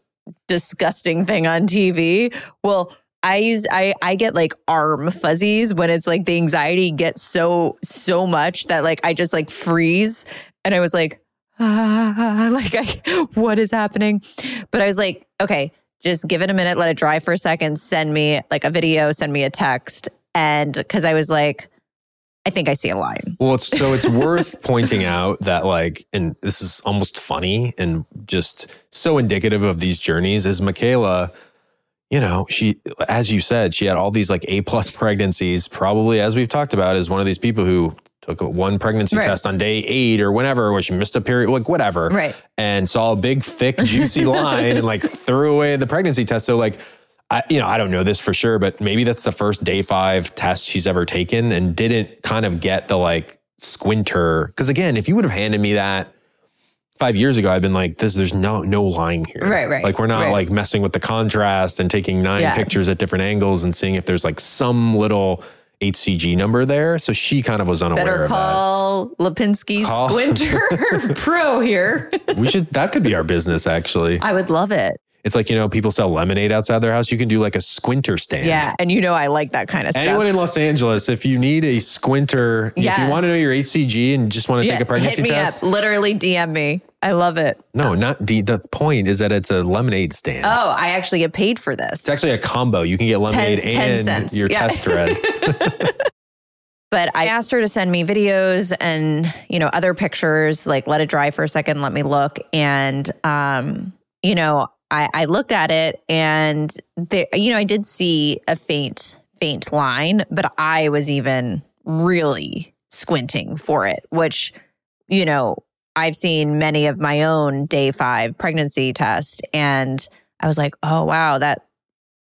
S1: disgusting thing on tv well i use i i get like arm fuzzies when it's like the anxiety gets so so much that like i just like freeze. And i was like ah, like I, what is happening? But i was like okay just give it a minute, let it dry for a second, send me like a video, send me a text. And because I was like, I think I see a line.
S2: Well, it's so it's worth pointing out that like, and this is almost funny and just so indicative of these journeys is Michaela, you know, she, as you said, she had all these like A plus pregnancies, probably as we've talked about, is one of these people who took one pregnancy right. test on day eight or whenever, which missed a period, like whatever.
S1: Right.
S2: And saw a big, thick, juicy line and like threw away the pregnancy test. So like, I, you know, I don't know this for sure, but maybe that's the first day five test she's ever taken and didn't kind of get the like squinter. Cause again, if you would have handed me that five years ago, I've been like, this, there's no, no line here.
S1: Right, right.
S2: Like we're not
S1: right.
S2: like messing with the contrast and taking nine yeah. pictures at different angles and seeing if there's like some little HCG number there. So she kind of was unaware
S1: Better call Lipinski call. Squinter Pro here.
S2: we should, that could be our business actually.
S1: I would love it.
S2: It's like, you know, people sell lemonade outside their house. You can do like a squinter stand.
S1: Yeah. And you know, I like that kind of
S2: stuff. Anyone in Los Angeles, if you need a squinter, yeah. if you want to know your HCG and just want to yeah. take a pregnancy
S1: Hit me
S2: test,
S1: up. literally DM me. I love it.
S2: No, not D. The point is that it's a lemonade stand.
S1: Oh, I actually get paid for this.
S2: It's actually a combo. You can get lemonade 10, 10 and cents. your yeah. test thread.
S1: but I asked her to send me videos and, you know, other pictures, like let it dry for a second, let me look. And, um, you know, I, I looked at it and there, you know, I did see a faint, faint line, but I was even really squinting for it, which, you know, I've seen many of my own day five pregnancy tests and I was like, oh wow, that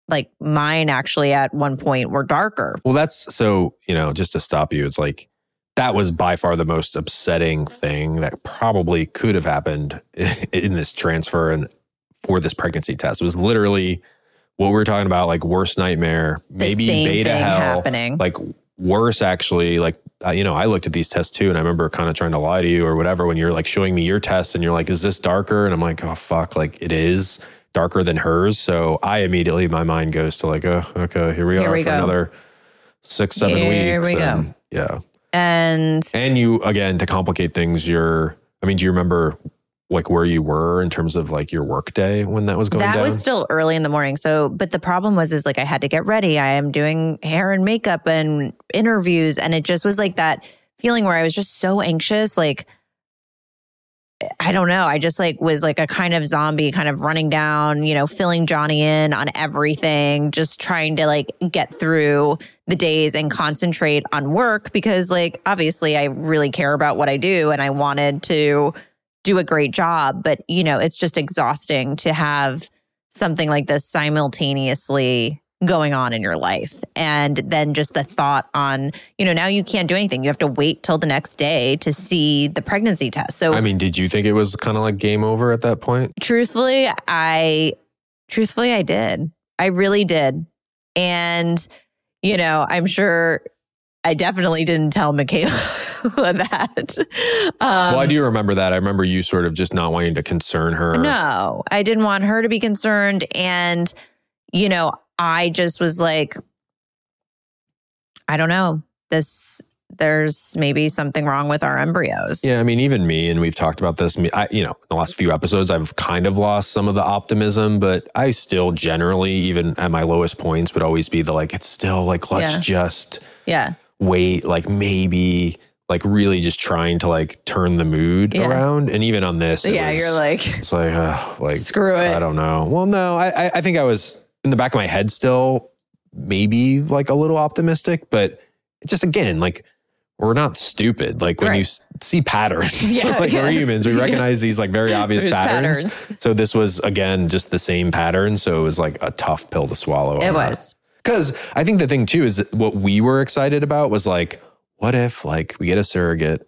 S1: like mine actually at one point were darker.
S2: Well, that's so, you know, just to stop you, it's like that was by far the most upsetting thing that probably could have happened in this transfer and for this pregnancy test. It was literally what we were talking about, like worst nightmare, maybe beta hell,
S1: happening.
S2: like worse actually. Like uh, you know, I looked at these tests too, and I remember kind of trying to lie to you or whatever when you're like showing me your tests, and you're like, "Is this darker?" And I'm like, "Oh fuck!" Like it is darker than hers. So I immediately my mind goes to like, "Oh, okay, here we here are we for go. another six, seven
S1: here
S2: weeks."
S1: Here we and,
S2: go. Yeah,
S1: and
S2: and you again to complicate things. You're, I mean, do you remember like where you were in terms of like your work day when that was going
S1: that
S2: down?
S1: was still early in the morning so but the problem was is like i had to get ready i am doing hair and makeup and interviews and it just was like that feeling where i was just so anxious like I don't know. I just like was like a kind of zombie, kind of running down, you know, filling Johnny in on everything, just trying to like get through the days and concentrate on work because, like, obviously I really care about what I do and I wanted to do a great job. But, you know, it's just exhausting to have something like this simultaneously going on in your life. And then just the thought on, you know, now you can't do anything. You have to wait till the next day to see the pregnancy test. So,
S2: I mean, did you think it was kind of like game over at that point?
S1: truthfully, I, truthfully, I did. I really did. And, you know, I'm sure I definitely didn't tell Michaela that. Um,
S2: well, I do remember that. I remember you sort of just not wanting to concern her.
S1: No, I didn't want her to be concerned. And, you know, I just was like, I don't know. This, there's maybe something wrong with our embryos.
S2: Yeah, I mean, even me, and we've talked about this. I, you know, in the last few episodes, I've kind of lost some of the optimism, but I still generally, even at my lowest points, would always be the like, it's still like, let's
S1: Yeah.
S2: just
S1: Yeah.
S2: wait, like maybe, like really just trying to like turn the mood
S1: Yeah.
S2: around. And even on this,
S1: yeah.
S2: was-
S1: You're like,
S2: it's like, uh, like
S1: screw it.
S2: I don't know. Well, no, I, I think I was in the back of my head still maybe like a little optimistic, but just again, like we're not stupid. Like when you
S1: Right.
S2: s- see patterns,
S1: Yeah,
S2: like
S1: yes.
S2: we're humans, we
S1: Yeah.
S2: recognize these like very obvious patterns.
S1: patterns.
S2: So this was again just the same pattern. So it was like a tough pill to swallow.
S1: It was.
S2: because I think the thing too is what we were excited about was like, what if like we get a surrogate.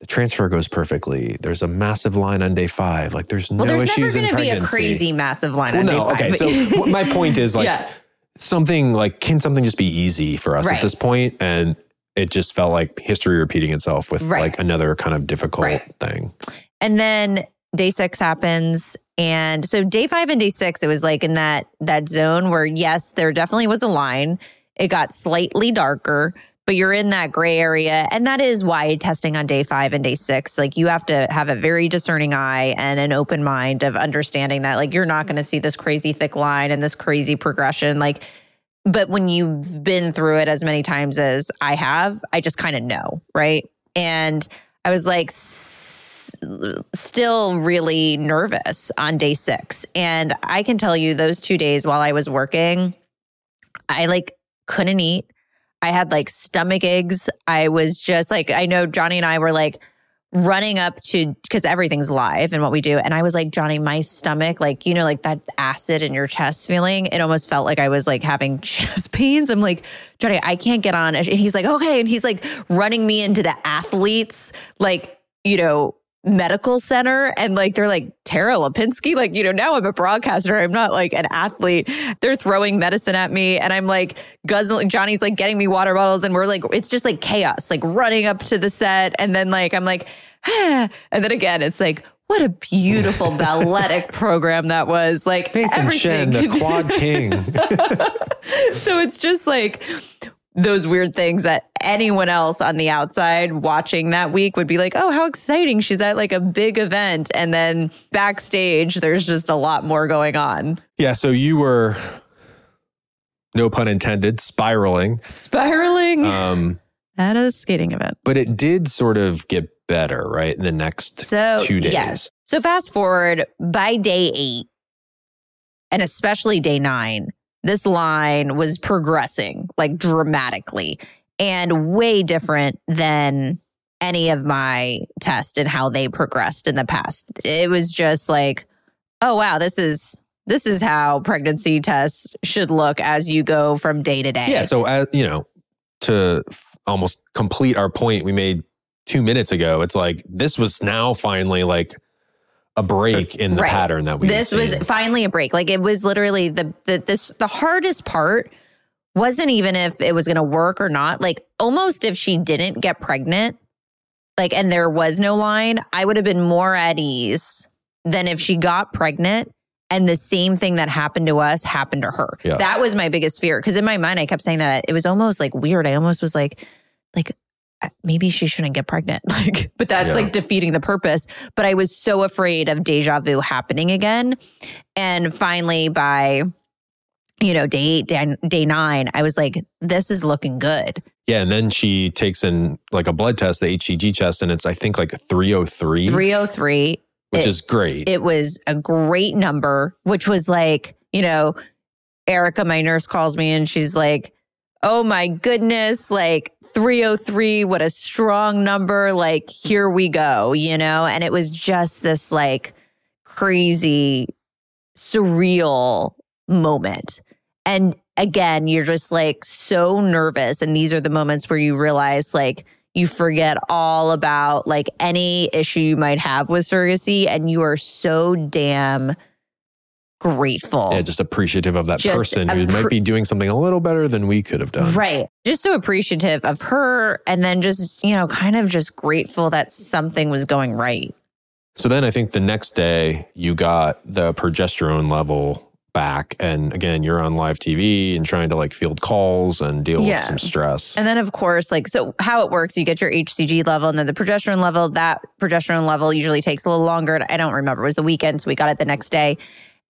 S2: The transfer goes perfectly. There's a massive line on day five. Like there's
S1: Well,
S2: no
S1: there's never
S2: issues in
S1: going to be a crazy massive line
S2: Well,
S1: on
S2: no,
S1: day five.
S2: okay.
S1: but-
S2: So my point is like
S1: yeah.
S2: something like can something just be easy for us
S1: Right.
S2: at this point? And it just felt like history repeating itself with
S1: Right.
S2: like another kind of difficult
S1: Right.
S2: thing.
S1: And then day six happens. And so day five and day six, it was like in that that zone where yes, there definitely was a line. It got slightly darker, but you're in that gray area. And that is why testing on day five and day six, like you have to have a very discerning eye and an open mind of understanding that like you're not going to see this crazy thick line and this crazy progression. Like, but when you've been through it as many times as I have, I just kind of know, right? And I was like, s- still really nervous on day six. And I can tell you those two days while I was working, I like couldn't eat. I had like stomach aches. I was just like, I know Johnny and I were like running up to, because everything's live and what we do. And I was like, Johnny, my stomach, like, you know, like that acid in your chest feeling, it almost felt like I was like having chest pains. I'm like, Johnny, I can't get on. And he's like, okay. And he's like running me into the athletes, like, you know, medical center and like they're like Tara Lipinski like you know now I'm a broadcaster I'm not like an athlete they're throwing medicine at me and I'm like guzzling Johnny's like getting me water bottles and we're like it's just like chaos like running up to the set and then like I'm like ah. and then again it's like what a beautiful balletic program that was like
S2: Nathan Chen,
S1: everything
S2: the quad king.
S1: so it's just like those weird things that anyone else on the outside watching that week would be like, oh, how exciting. She's at like a big event. And then backstage, there's just a lot more going on.
S2: yeah. So you were, no pun intended, spiraling.
S1: Spiraling
S2: Um,
S1: at a skating event.
S2: but it did sort of get better, right? In the next
S1: So,
S2: two days.
S1: yes. So fast forward by day eight, and especially day nine, this line was progressing like dramatically and way different than any of my tests and how they progressed in the past. It was just like, oh wow, this is this is how pregnancy tests should look as you go from day to day.
S2: Yeah. So, as, you know, to f- almost complete our point we made two minutes ago, it's like this was now finally like a break in the
S1: Right.
S2: pattern that we.
S1: this was finally a break. Like it was literally the the this the hardest part wasn't even if it was going to work or not. Like almost if she didn't get pregnant, like and there was no line, I would have been more at ease than if she got pregnant and the same thing that happened to us happened to her.
S2: Yeah.
S1: That was my biggest fear because in my mind I kept saying that it was almost like weird. I almost was like like maybe she shouldn't get pregnant. Like but that's
S2: Yeah.
S1: like defeating the purpose. But I was so afraid of deja vu happening again. And finally by you know, day eight, day, day nine, I was like, this is looking good.
S2: yeah, and then she takes in like a blood test, the HCG test, and it's I think like three oh three.
S1: 303.
S2: which
S1: It-
S2: is great.
S1: it was a great number, which was like, you know, Erica, my nurse, calls me and she's like, Oh my goodness, like 303, what a strong number. Like, here we go, you know? And it was just this like crazy, surreal moment. And again, you're just like so nervous. And these are the moments where you realize, like, you forget all about like any issue you might have with surrogacy and you are so damn grateful.
S2: yeah, just appreciative of that
S1: Just
S2: person who might be doing something a little better than we could have done.
S1: Right. Just so appreciative of her and then just, you know, kind of just grateful that something was going right.
S2: So then I think the next day you got the progesterone level back. And again, you're on live TV and trying to like field calls and deal
S1: Yeah.
S2: with some stress.
S1: And then, of course, like, so how it works, you get your HCG level and then the progesterone level. That progesterone level usually takes a little longer. I don't remember. It was the weekend. So we got it the next day.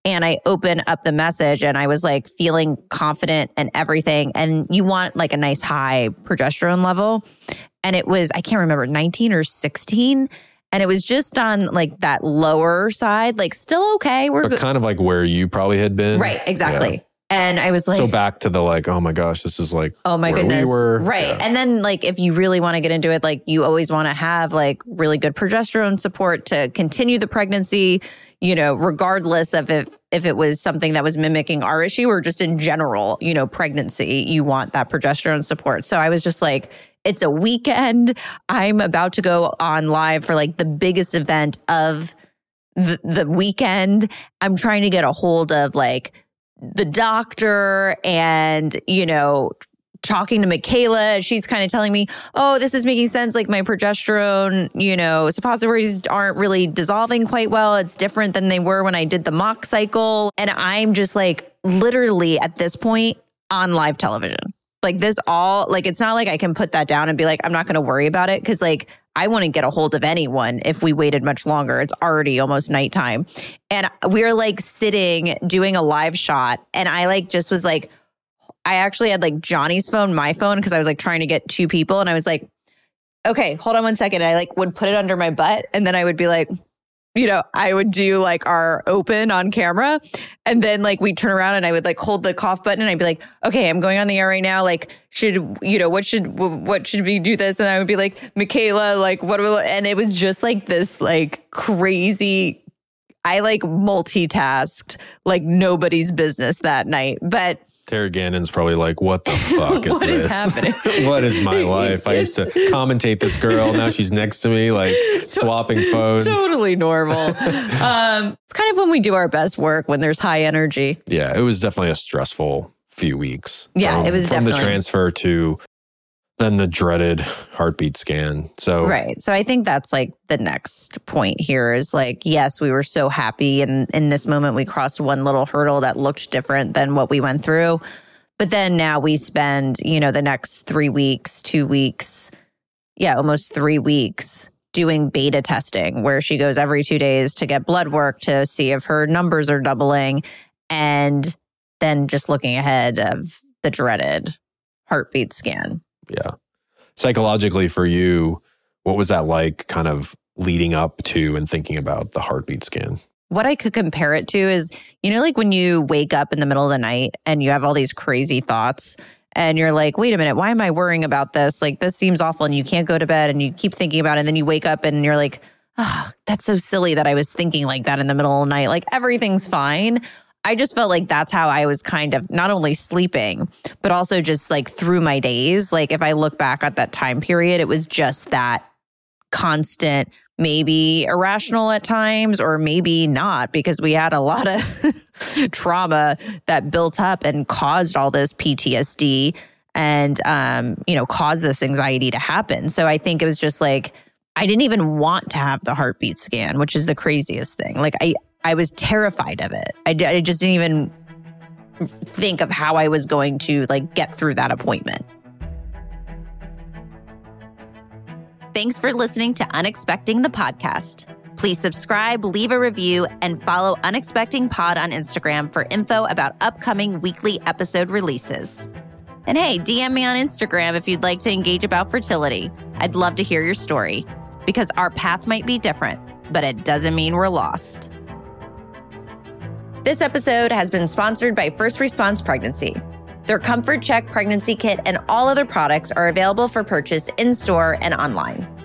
S1: And I open up the message and I was like feeling confident and everything. And you want like a nice high progesterone level. And it was, I can't remember, 19 or 16. And it was just on like that lower side, like still okay. We're
S2: but kind of like where you probably had been.
S1: Right, exactly. And I was like,
S2: so back to the like, oh my gosh, this is like
S1: Oh my goodness.
S2: we were.
S1: Right.
S2: Yeah.
S1: And then like if you really want to get into it, like you always want to have like really good progesterone support to continue the pregnancy, you know, regardless of if if it was something that was mimicking our issue or just in general, you know, pregnancy, you want that progesterone support. So I was just like, it's a weekend. I'm about to go on live for like the biggest event of the, the weekend. I'm trying to get a hold of like the doctor and, you know, talking to Michaela. She's kind of telling me, oh, this is making sense. Like my progesterone, you know, suppositories aren't really dissolving quite well. It's different than they were when I did the mock cycle. And I'm just like literally at this point on live television. Like this all, like it's not like I can put that down and be like, I'm not going to worry about it. Cause like I wouldn't get a hold of anyone if we waited much longer. It's already almost nighttime. And we are like sitting doing a live shot. And I like just was like, I actually had like Johnny's phone, my phone, because I was like trying to get two people. And I was like, okay, hold on one second. I like would put it under my butt. And then I would be like, you know, I would do like our open on camera. And then like we turn around and I would like hold the cough button and I'd be like, okay, I'm going on the air right now. Like, should, you know, what should, what should we do this? And I would be like, Michaela, like, what, and it was just like this like crazy I like multitasked like nobody's business that night. But
S2: Terry Gannon's probably like, what the fuck is
S1: What is
S2: this?
S1: happening?
S2: what is my life? I used to commentate this girl. Now she's next to me, like swapping phones.
S1: totally normal. um, it's kind of when we do our best work when there's high energy.
S2: Yeah, it was definitely a stressful few weeks.
S1: Yeah,
S2: from,
S1: it was
S2: from the transfer to then the dreaded heartbeat scan. So
S1: Right. So I think that's like the next point here is like, yes, we were so happy. And in this moment, we crossed one little hurdle that looked different than what we went through. But then now we spend, you know, the next three weeks, two weeks, yeah, almost three weeks doing beta testing where she goes every two days to get blood work to see if her numbers are doubling. And then just looking ahead of the dreaded heartbeat scan.
S2: Yeah. Psychologically for you, what was that like kind of leading up to and thinking about the heartbeat scan?
S1: what I could compare it to is, you know, like when you wake up in the middle of the night and you have all these crazy thoughts and you're like, wait a minute, why am I worrying about this? Like, this seems awful. And you can't go to bed and you keep thinking about it. And then you wake up and you're like, oh, that's so silly that I was thinking like that in the middle of the night. Like, everything's fine. I just felt like that's how I was kind of not only sleeping, but also just like through my days. Like, if I look back at that time period, it was just that constant, maybe irrational at times, or maybe not, because we had a lot of trauma that built up and caused all this PTSD and, um, you know, caused this anxiety to happen. So I think it was just like, I didn't even want to have the heartbeat scan, which is the craziest thing. Like, I, I was terrified of it. I, just didn't even think of how I was going to like get through that appointment. Thanks for listening to Unexpecting the podcast. Please subscribe, leave a review, and follow Unexpecting Pod on Instagram for info about upcoming weekly episode releases. And hey, DM me on Instagram if you'd like to engage about fertility. I'd love to hear your story because our path might be different, but it doesn't mean we're lost. This episode has been sponsored by First Response Pregnancy. Their Comfort Check pregnancy kit and all other products are available for purchase in store and online.